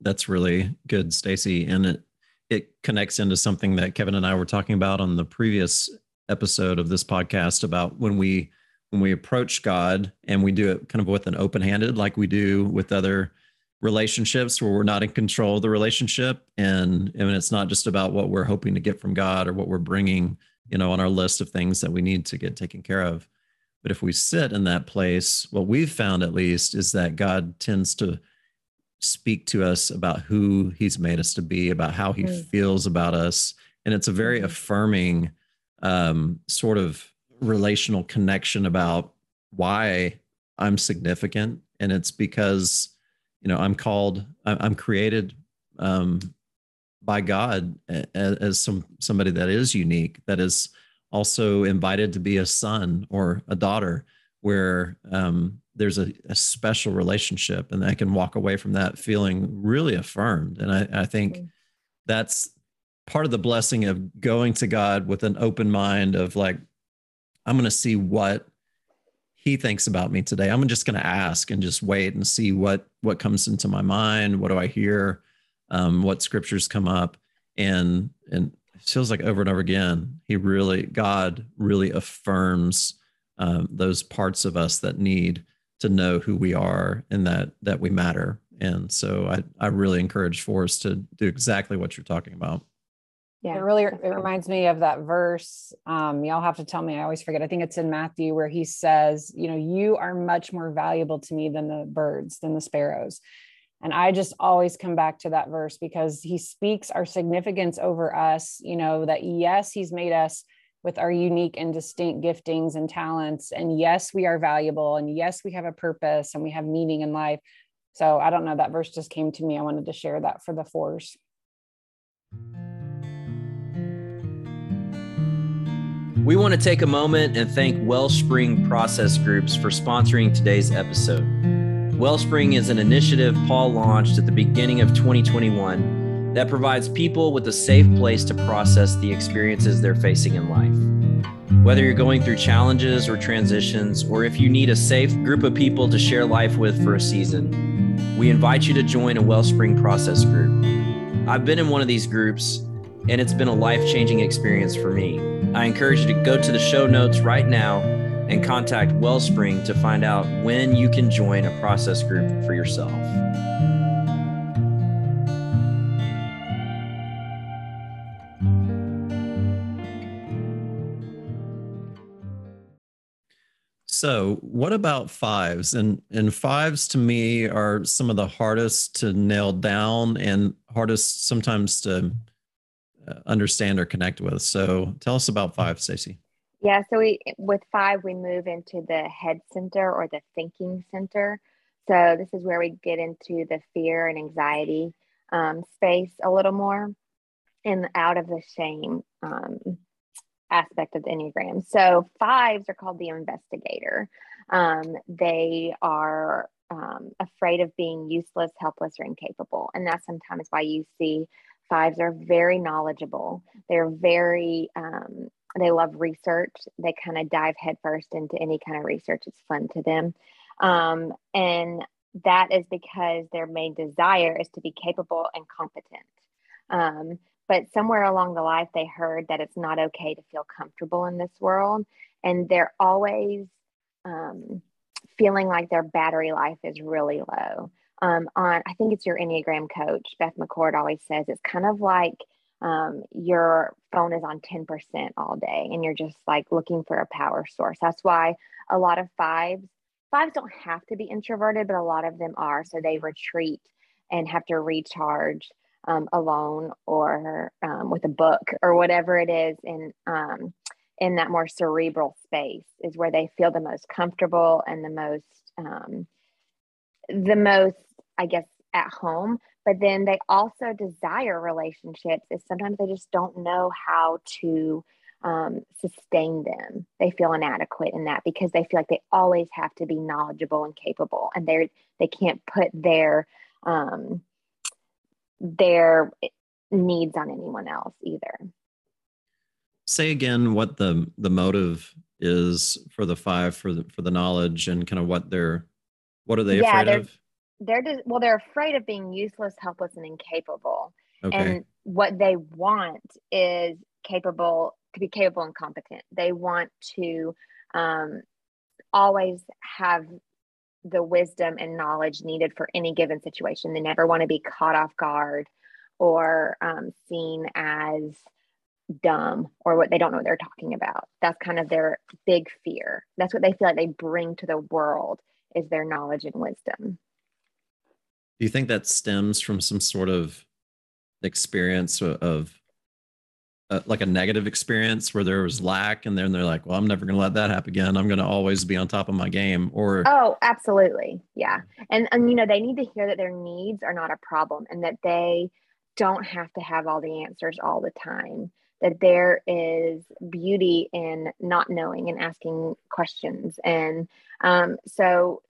that's really good stacy and it it connects into something that kevin and i were talking about on the previous episode of this podcast about when we when we approach god and we do it kind of with an open handed like we do with other relationships where we're not in control of the relationship and and it's not just about what we're hoping to get from god or what we're bringing you know on our list of things that we need to get taken care of but if we sit in that place what we've found at least is that god tends to speak to us about who he's made us to be about how he mm. feels about us and it's a very mm. affirming um, sort of relational connection about why i'm significant and it's because you know i'm called i'm created um, by god as some somebody that is unique that is also invited to be a son or a daughter where um, there's a, a, special relationship and i can walk away from that feeling really affirmed and i, I think mm-hmm. that's part of the blessing of going to god with an open mind of like i'm going to see what he thinks about me today i'm just going to ask and just wait and see what what comes into my mind. What do i hear? Um, what scriptures come up? And and it feels like over and over again he really god really affirms um, those parts of us that need to know who we are and that that we matter. And so i i really encourage us to do exactly what you're talking about yeah it really it reminds me of that verse um y'all have to tell me i always forget i think it's in matthew where he says you know you are much more valuable to me than the birds than the sparrows And I just always come back to that verse because he speaks our significance over us, you know, that yes, he's made us with our unique and distinct giftings and talents. And yes, we are valuable. And yes, we have a purpose and we have meaning in life. So I don't know, that verse just came to me. I wanted to share that for the fours. We want to take a moment and thank Wellspring Process Groups for sponsoring today's episode. Wellspring is an initiative Paul launched at the beginning of 2021 that provides people with a safe place to process the experiences they're facing in life. Whether you're going through challenges or transitions, or if you need a safe group of people to share life with for a season, we invite you to join a Wellspring Process Group. I've been in one of these groups, and it's been a life changing experience for me. I encourage you to go to the show notes right now and contact Wellspring to find out when you can join a process group for yourself. So, what about fives? And and fives to me are some of the hardest to nail down and hardest sometimes to understand or connect with. So, tell us about five, Stacey. Yeah, so we with five we move into the head center or the thinking center. So this is where we get into the fear and anxiety um, space a little more, and out of the shame um, aspect of the enneagram. So fives are called the investigator. Um, they are um, afraid of being useless, helpless, or incapable, and that's sometimes why you see fives are very knowledgeable. They're very um, they love research. They kind of dive headfirst into any kind of research. It's fun to them. Um, and that is because their main desire is to be capable and competent. Um, but somewhere along the life, they heard that it's not okay to feel comfortable in this world. And they're always um, feeling like their battery life is really low. Um, on, I think it's your Enneagram coach, Beth McCord, always says it's kind of like um, your phone is on 10% all day and you're just like looking for a power source. That's why a lot of fives, fives don't have to be introverted, but a lot of them are. So they retreat and have to recharge um, alone or um, with a book or whatever it is. And um, in that more cerebral space is where they feel the most comfortable and the most, um, the most, I guess, at home but then they also desire relationships is sometimes they just don't know how to um, sustain them. They feel inadequate in that because they feel like they always have to be knowledgeable and capable and they're they can't put their um, their needs on anyone else either. Say again what the the motive is for the five for the for the knowledge and kind of what they're what are they yeah, afraid of? they're just well they're afraid of being useless helpless and incapable. Okay. and what they want is capable to be capable and competent. They want to um, always have the wisdom and knowledge needed for any given situation. They never want to be caught off guard or um, seen as dumb or what they don't know what they're talking about. That's kind of their big fear. That's what they feel like they bring to the world is their knowledge and wisdom. Do you think that stems from some sort of experience of uh, like a negative experience where there was lack and then they're like well i'm never going to let that happen again. I'm going to always be on top of my game or oh absolutely. Yeah. And and you know they need to hear that their needs are not a problem and that they don't have to have all the answers all the time that there is beauty in not knowing and asking questions and um, so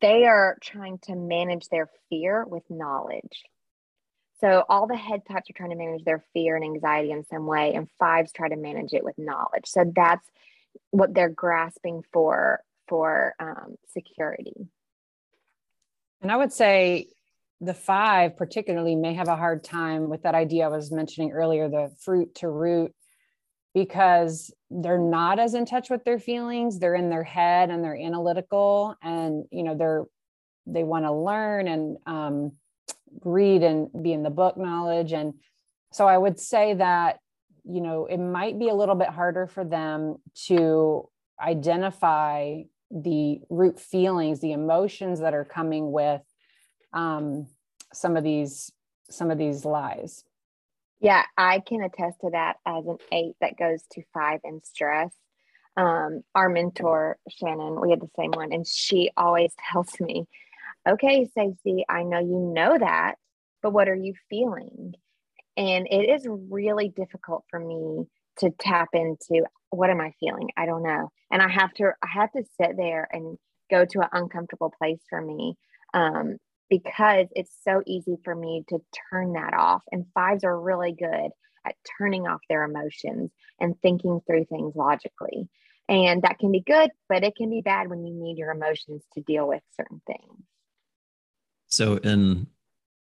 they are trying to manage their fear with knowledge. So all the head types are trying to manage their fear and anxiety in some way, and fives try to manage it with knowledge. So that's what they're grasping for for um, security. And I would say the five particularly may have a hard time with that idea I was mentioning earlier, the fruit to root because they're not as in touch with their feelings they're in their head and they're analytical and you know they're they want to learn and um, read and be in the book knowledge and so i would say that you know it might be a little bit harder for them to identify the root feelings the emotions that are coming with um, some of these some of these lies. Yeah, I can attest to that as an eight that goes to five in stress. Um, our mentor, Shannon, we had the same one, and she always tells me, Okay, Stacey, I know you know that, but what are you feeling? And it is really difficult for me to tap into what am I feeling? I don't know. And I have to I have to sit there and go to an uncomfortable place for me. Um, because it's so easy for me to turn that off. And fives are really good at turning off their emotions and thinking through things logically. And that can be good, but it can be bad when you need your emotions to deal with certain things. So in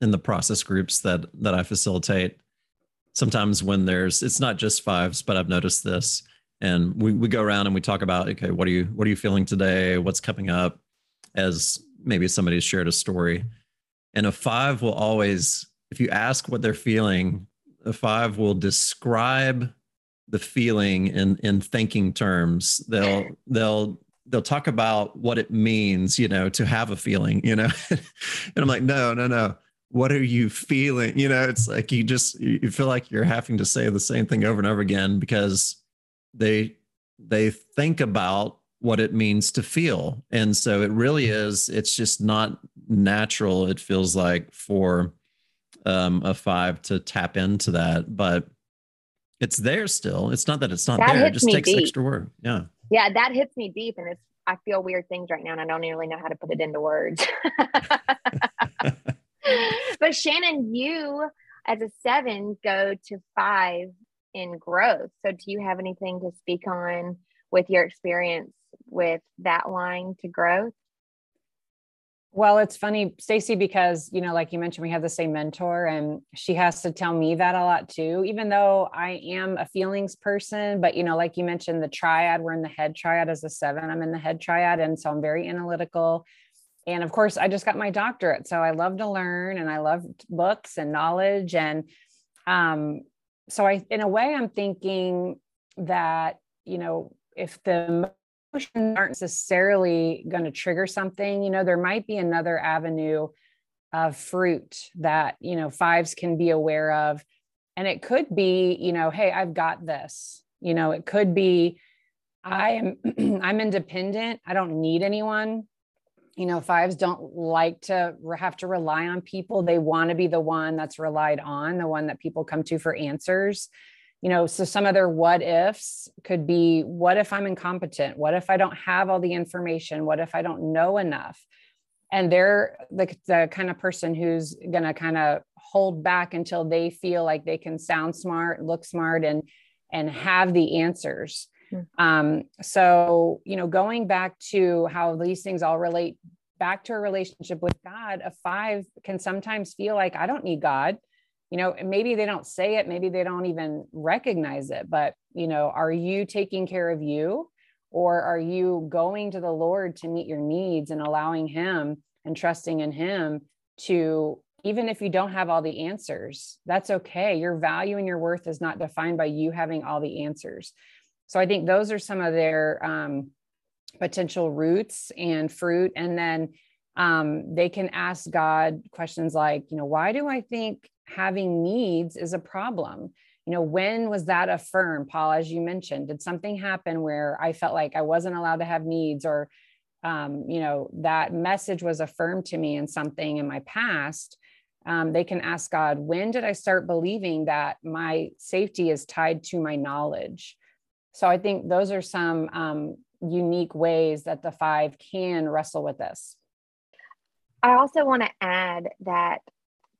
in the process groups that that I facilitate, sometimes when there's it's not just fives, but I've noticed this. And we, we go around and we talk about, okay, what are you what are you feeling today? What's coming up? As maybe somebody's shared a story. And a five will always, if you ask what they're feeling, a five will describe the feeling in in thinking terms. They'll they'll they'll talk about what it means, you know, to have a feeling, you know. and I'm like, no, no, no. What are you feeling? You know, it's like you just you feel like you're having to say the same thing over and over again because they they think about what it means to feel. And so it really is, it's just not natural, it feels like, for um, a five to tap into that. But it's there still. It's not that it's not that there. It just takes deep. extra work. Yeah. Yeah, that hits me deep. And it's, I feel weird things right now and I don't really know how to put it into words. but Shannon, you as a seven go to five in growth. So do you have anything to speak on with your experience with that line to growth? Well, it's funny, Stacy, because you know, like you mentioned, we have the same mentor, and she has to tell me that a lot too. Even though I am a feelings person, but you know, like you mentioned, the triad, we're in the head triad as a seven. I'm in the head triad, and so I'm very analytical. And of course, I just got my doctorate, so I love to learn, and I love books and knowledge, and um, so I, in a way, I'm thinking that you know, if the emotions aren't necessarily going to trigger something you know there might be another avenue of fruit that you know fives can be aware of. And it could be you know hey i've got this you know it could be i am i'm independent i don't need anyone. You know fives don't like to have to rely on people they want to be the one that's relied on the one that people come to for answers you know so some of their what ifs could be what if i'm incompetent? What if i don't have all the information? What if i don't know enough? And they're the, the kind of person who's going to kind of hold back until they feel like they can sound smart look smart and and have the answers. Mm. um, so you know going back to how these things all relate back to a relationship with god a five can sometimes feel like i don't need god you know maybe they don't say it maybe they don't even recognize it but you know are you taking care of you? Or are you going to the lord to meet your needs and allowing him and trusting in him to even if you don't have all the answers that's okay. Your value and your worth is not defined by you having all the answers. So i think those are some of their um, potential roots and fruit. And then um, they can ask god questions like you know why do i think having needs is a problem. You know when was that affirmed paul as you mentioned? Did something happen where i felt like i wasn't allowed to have needs or um, you know that message was affirmed to me in something in my past? Um, they can ask god when did i start believing that my safety is tied to my knowledge? So i think those are some um, unique ways that the five can wrestle with this. I also want to add that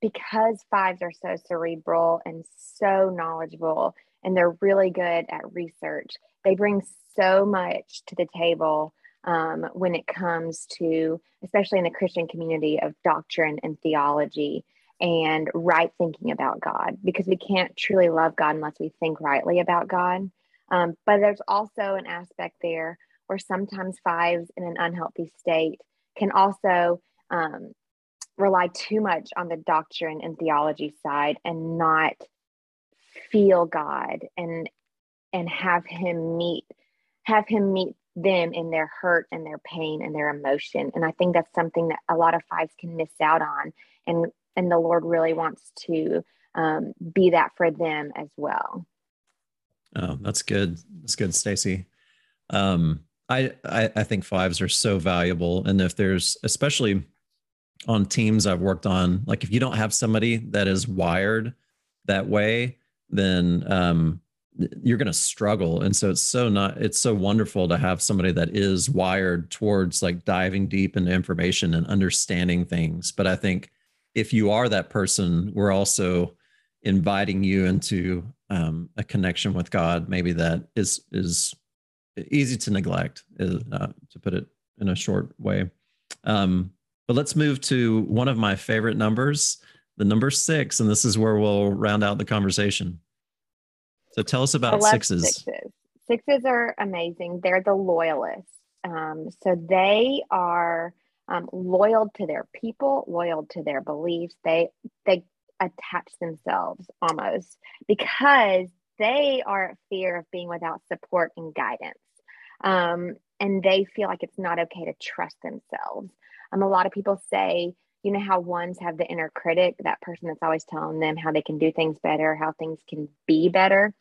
because fives are so cerebral and so knowledgeable and they're really good at research, they bring so much to the table um, when it comes to, especially in the Christian community, of doctrine and theology and right thinking about God, because we can't truly love God unless we think rightly about God. Um, but there's also an aspect there where sometimes fives in an unhealthy state can also um, rely too much on the doctrine and theology side and not feel God and and have him meet have him meet them in their hurt and their pain and their emotion. And I think that's something that a lot of fives can miss out on. And and the Lord really wants to um, be that for them as well. Oh, that's good. That's good, Stacy. Um, I, I I think fives are so valuable, and if there's especially on teams I've worked on, like if you don't have somebody that is wired that way, then um, you're going to struggle. And so it's so not, it's so wonderful to have somebody that is wired towards like diving deep into information and understanding things. But I think if you are that person, we're also inviting you into um, a connection with God, maybe that is, is easy to neglect, uh, to put it in a short way. Um, but let's move to one of my favorite numbers, the number six, and this is where we'll round out the conversation. So tell us about sixes. sixes. Sixes are amazing. They're the loyalists. Um, so they are um, loyal to their people, loyal to their beliefs. They they attach themselves almost because they are at fear of being without support and guidance. Um, and they feel like it's not okay to trust themselves. Um, a lot of people say, you know, how ones have the inner critic, that person that's always telling them how they can do things better, how things can be better.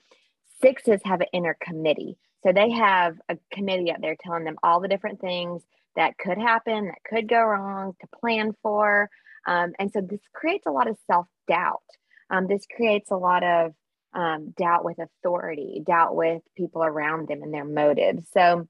Sixes have an inner committee. So they have a committee up there telling them all the different things that could happen, that could go wrong, to plan for. Um, and so this creates a lot of self doubt. Um, this creates a lot of um, doubt with authority, doubt with people around them and their motives. So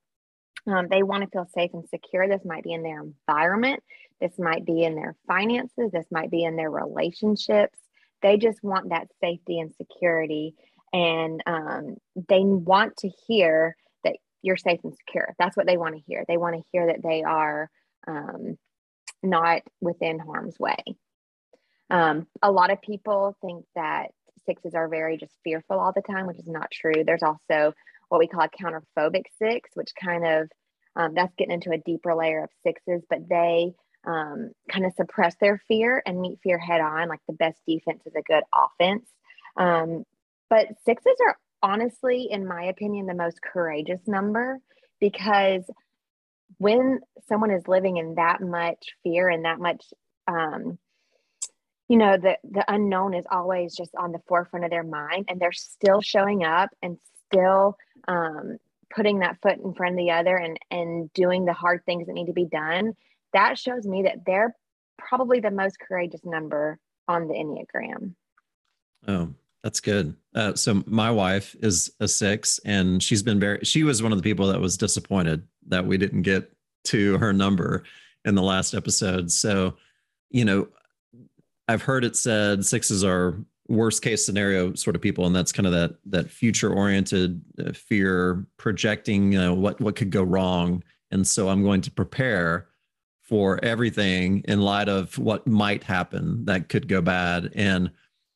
um, they want to feel safe and secure. This might be in their environment, this might be in their finances, this might be in their relationships. They just want that safety and security. And um, they want to hear that you're safe and secure. That's what they want to hear. They want to hear that they are um, not within harm's way. Um, a lot of people think that sixes are very just fearful all the time, which is not true. There's also what we call a counterphobic six, which kind of um, that's getting into a deeper layer of sixes, but they um, kind of suppress their fear and meet fear head on. Like the best defense is a good offense. Um, but sixes are honestly, in my opinion, the most courageous number because when someone is living in that much fear and that much um, you know the the unknown is always just on the forefront of their mind and they're still showing up and still um, putting that foot in front of the other and and doing the hard things that need to be done that shows me that they're probably the most courageous number on the enneagram. Oh that's good. Uh, so my wife is a six and she's been very she was one of the people that was disappointed that we didn't get to her number in the last episode. So you know i've heard it said sixes are worst case scenario sort of people and that's kind of that that future oriented uh, fear projecting what what could go wrong. And so i'm going to prepare for everything in light of what might happen that could go bad. And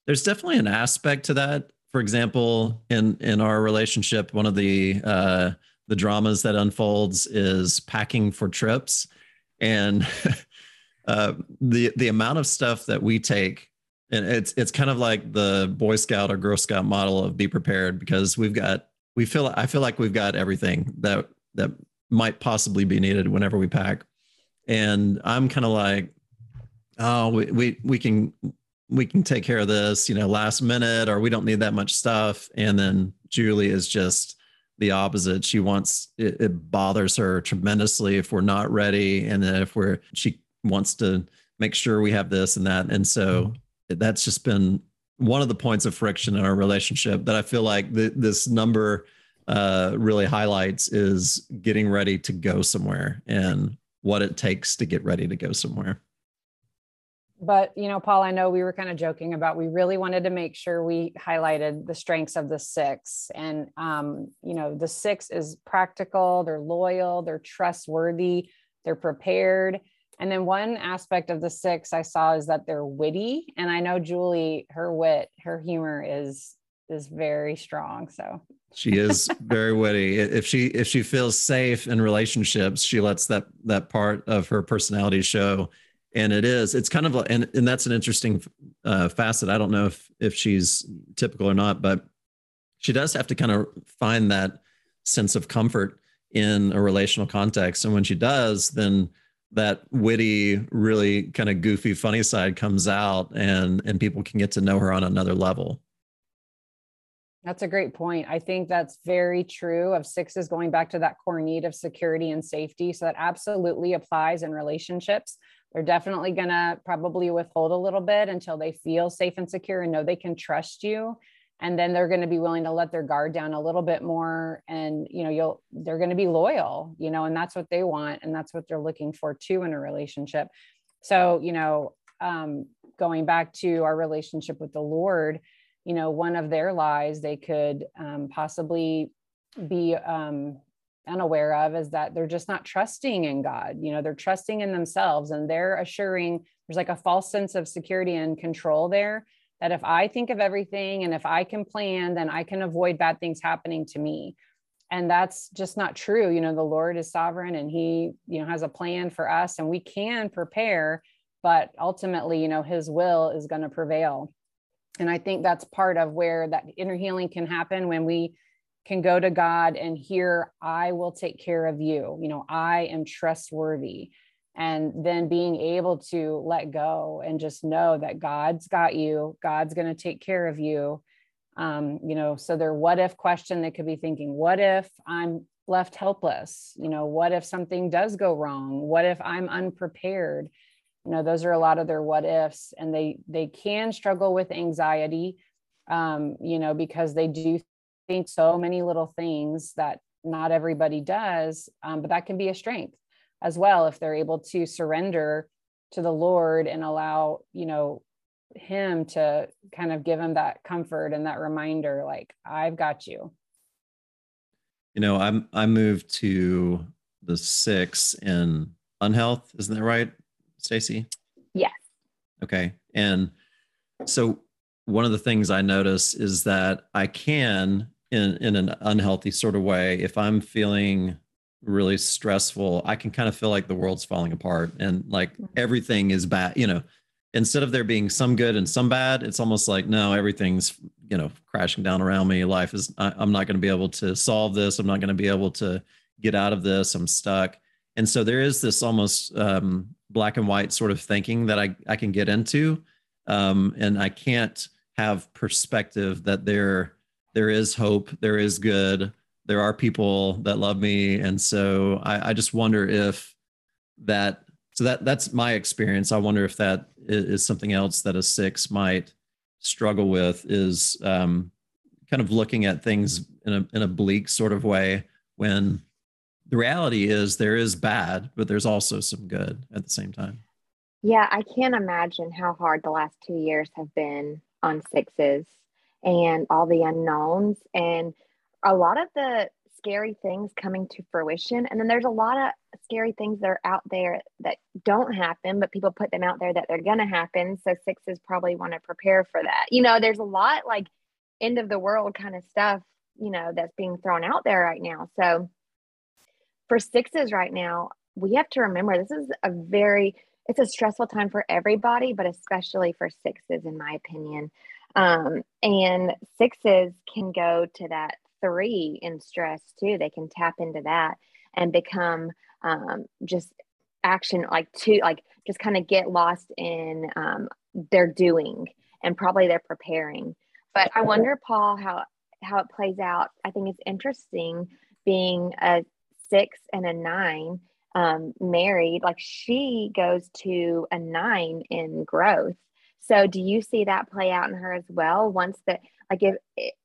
there's definitely an aspect to that. For example in in our relationship one of the uh the dramas that unfolds is packing for trips. And uh the the amount of stuff that we take and it's it's kind of like the boy scout or girl scout model of be prepared because we've got we feel i feel like we've got everything that that might possibly be needed whenever we pack. And i'm kind of like oh we, we we can we can take care of this you know last minute or we don't need that much stuff. And then julie is just the opposite. She wants it, it bothers her tremendously if we're not ready and then if we're she wants to make sure we have this and that. And so mm-hmm. That's just been one of the points of friction in our relationship that I feel like the, this number uh, really highlights is getting ready to go somewhere and what it takes to get ready to go somewhere. But, you know, Paul, I know we were kind of joking about we really wanted to make sure we highlighted the strengths of the six. And, um, you know, the six is practical, they're loyal, they're trustworthy, they're prepared and then one aspect of the six I saw is that they're witty. And I know Julie, her wit, her humor is is very strong. So she is very witty. If she if she feels safe in relationships, she lets that that part of her personality show. And it is, it's kind of and, and that's an interesting uh, facet. I don't know if if she's typical or not, but she does have to kind of find that sense of comfort in a relational context. And when she does, then that witty, really kind of goofy, funny side comes out and and people can get to know her on another level. That's a great point. I think that's very true of sixes going back to that core need of security and safety. So that absolutely applies in relationships. They're definitely going to probably withhold a little bit until they feel safe and secure and know they can trust you and then they're going to be willing to let their guard down a little bit more and you know you'll they're going to be loyal you know and that's what they want and that's what they're looking for too in a relationship. So you know um, going back to our relationship with the lord you know one of their lies they could um, possibly be um, unaware of is that they're just not trusting in god. You know they're trusting in themselves and they're assuring there's like a false sense of security and control there that if I think of everything and if I can plan, then I can avoid bad things happening to me. And that's just not true. You know, the Lord is sovereign and he, you know, has a plan for us and we can prepare, but ultimately, you know, his will is going to prevail. And I think that's part of where that inner healing can happen when we can go to God and hear, I will take care of you. You know, I am trustworthy and then being able to let go and just know that god's got you god's going to take care of you. Um, you know so their what if question they could be thinking what if i'm left helpless? You know what if something does go wrong? What if i'm unprepared? You know those are a lot of their what ifs and they they can struggle with anxiety um, you know because they do think so many little things that not everybody does um, but that can be a strength as well if they're able to surrender to the lord and allow you know him to kind of give him that comfort and that reminder like i've got you. You know i'm i moved to the six in unhealth. Isn't that right stacy? Yes. Okay. And so one of the things i notice is that i can in in an unhealthy sort of way if i'm feeling really stressful, I can kind of feel like the world's falling apart and like mm-hmm. everything is bad. You know, instead of there being some good and some bad, it's almost like no, everything's you know crashing down around me. Life is I, I'm not going to be able to solve this. I'm not going to be able to get out of this. I'm stuck. And so there is this almost um, black and white sort of thinking that I I can get into, um, and I can't have perspective that there there is hope, there is good there are people that love me. And so I, I, just wonder if that so that that's my experience. I wonder if that is something else that a six might struggle with is um, kind of looking at things in a, in a bleak sort of way when the reality is there is bad but there's also some good at the same time. Yeah i can't imagine how hard the last two years have been on sixes and all the unknowns. And a lot of the scary things coming to fruition and then there's a lot of scary things that are out there that don't happen but people put them out there that they're going to happen. So sixes probably want to prepare for that. You know there's a lot like end of the world kind of stuff you know that's being thrown out there right now. So for sixes right now we have to remember this is a very it's a stressful time for everybody but especially for sixes in my opinion. Um, and sixes can go to that three in stress too. They can tap into that and become um, just action like to like just kind of get lost in um, their doing and probably they're preparing. But I wonder, Paul, how how it plays out. I think it's interesting being a six and a nine um, married. Like she goes to a nine in growth. So do you see that play out in her as well? Once that like if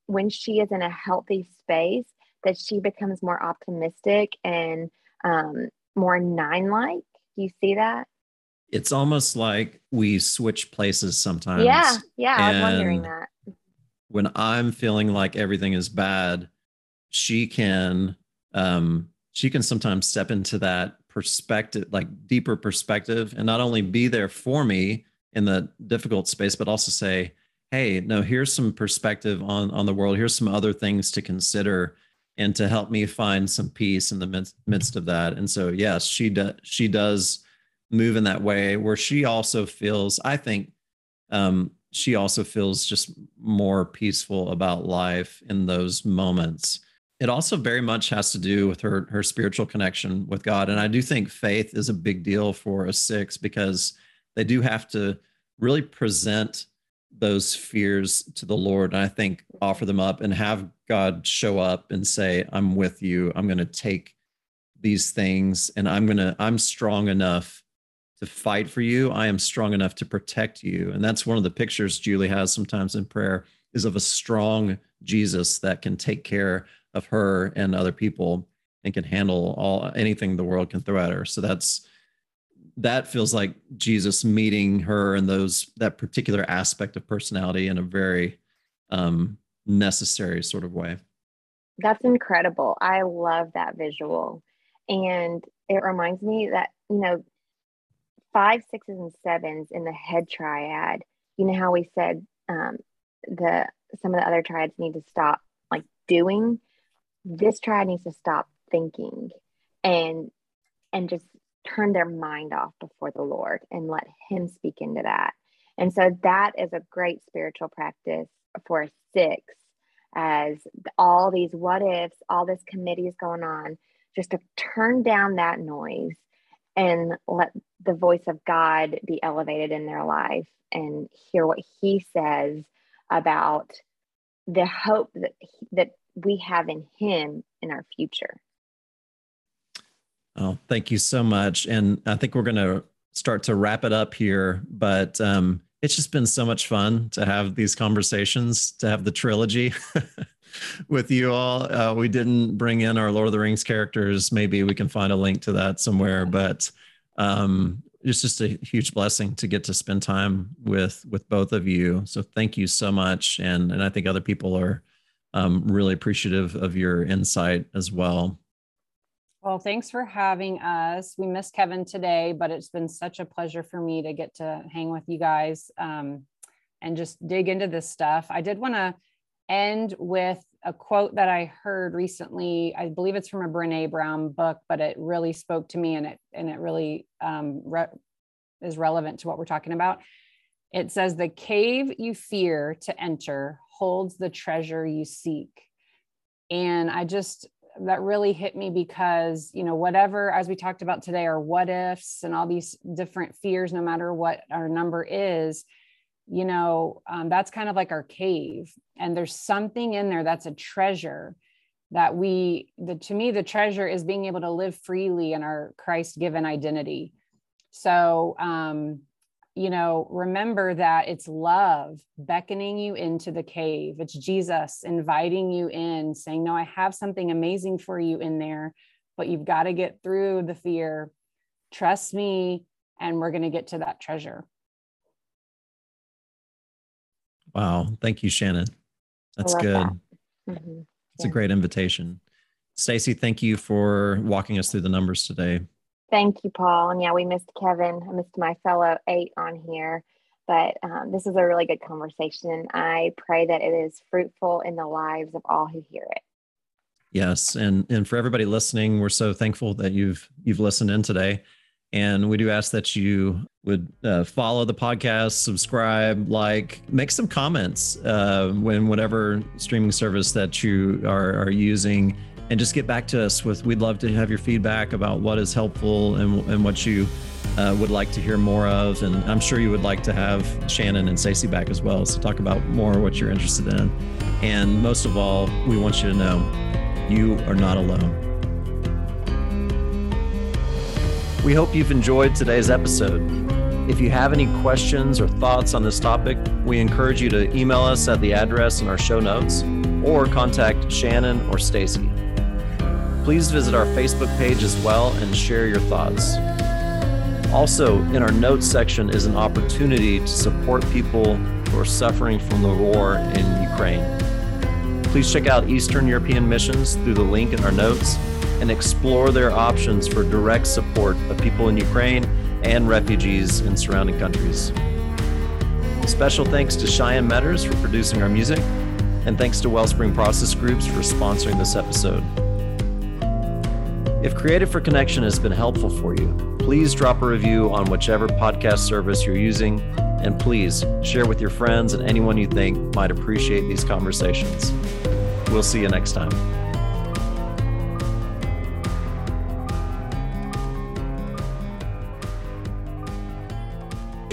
when she is in a healthy space that she becomes more optimistic and um, more nine like you see that? It's almost like we switch places sometimes. Yeah yeah i'm wondering that. when i'm feeling like everything is bad she can um she can sometimes step into that perspective like deeper perspective and not only be there for me in the difficult space but also say hey no here's some perspective on on the world. Here's some other things to consider and to help me find some peace in the midst, midst of that. And so yes she does she does move in that way where she also feels i think um, she also feels just more peaceful about life in those moments. It also very much has to do with her her spiritual connection with God. And I do think faith is a big deal for a six because they do have to really present those fears to the Lord. And I think offer them up and have God show up and say, I'm with you. I'm going to take these things and I'm going to, I'm strong enough to fight for you. I am strong enough to protect you. And that's one of the pictures Julie has sometimes in prayer is of a strong Jesus that can take care of her and other people and can handle all anything the world can throw at her. So that's that feels like Jesus meeting her and those that particular aspect of personality in a very um, necessary sort of way. That's incredible. I love that visual. And it reminds me that, you know, five, sixes, and sevens in the head triad, you know how we said um, the some of the other triads need to stop like doing. This triad needs to stop thinking and and just turn their mind off before the Lord and let Him speak into that. And so that is a great spiritual practice for six, as all these what ifs, all this committee is going on, just to turn down that noise and let the voice of God be elevated in their life and hear what He says about the hope that, that we have in Him in our future. Oh, thank you so much. And I think we're going to start to wrap it up here, but um, it's just been so much fun to have these conversations, to have the trilogy with you all. Uh, we didn't bring in our Lord of the Rings characters. Maybe we can find a link to that somewhere, but um, it's just a huge blessing to get to spend time with with both of you. So thank you so much, and and I think other people are um, really appreciative of your insight as well. Well, thanks for having us. We missed Kevin today, but it's been such a pleasure for me to get to hang with you guys um, and just dig into this stuff. I did want to end with a quote that I heard recently. I believe it's from a Brene Brown book, but it really spoke to me and it and it really um, re- is relevant to what we're talking about. It says, "The cave you fear to enter holds the treasure you seek." And I just that really hit me because you know whatever as we talked about today are what ifs and all these different fears no matter what our number is you know um, that's kind of like our cave. And there's something in there that's a treasure that we the to me the treasure is being able to live freely in our christ given identity. So um you know, remember that it's love beckoning you into the cave. It's Jesus inviting you in, saying, No, I have something amazing for you in there, but you've got to get through the fear. Trust me, and we're going to get to that treasure. Wow. Thank you, Shannon. That's good. That. Mm-hmm. It's yeah. a great invitation. Stacy, thank you for walking us through the numbers today. Thank you, Paul. And yeah, we missed Kevin. I missed my fellow eight on here, but um, this is a really good conversation. I pray that it is fruitful in the lives of all who hear it. Yes, and and for everybody listening, we're so thankful that you've you've listened in today, and we do ask that you would uh, follow the podcast, subscribe, like, make some comments uh, when whatever streaming service that you are are using and just get back to us with we'd love to have your feedback about what is helpful and, and what you uh, would like to hear more of. And i'm sure you would like to have shannon and stacy back as well so talk about more what you're interested in. And most of all we want you to know you are not alone. We hope you've enjoyed today's episode. If you have any questions or thoughts on this topic we encourage you to email us at the address in our show notes or contact shannon or stacy Please visit our Facebook page as well and share your thoughts. Also, in our notes section is an opportunity to support people who are suffering from the war in Ukraine. Please check out Eastern European Missions through the link in our notes and explore their options for direct support of people in Ukraine and refugees in surrounding countries. Special thanks to Cheyenne Metters for producing our music, and thanks to Wellspring Process Groups for sponsoring this episode. If Created for Connection has been helpful for you, please drop a review on whichever podcast service you're using, and please share with your friends and anyone you think might appreciate these conversations. We'll see you next time.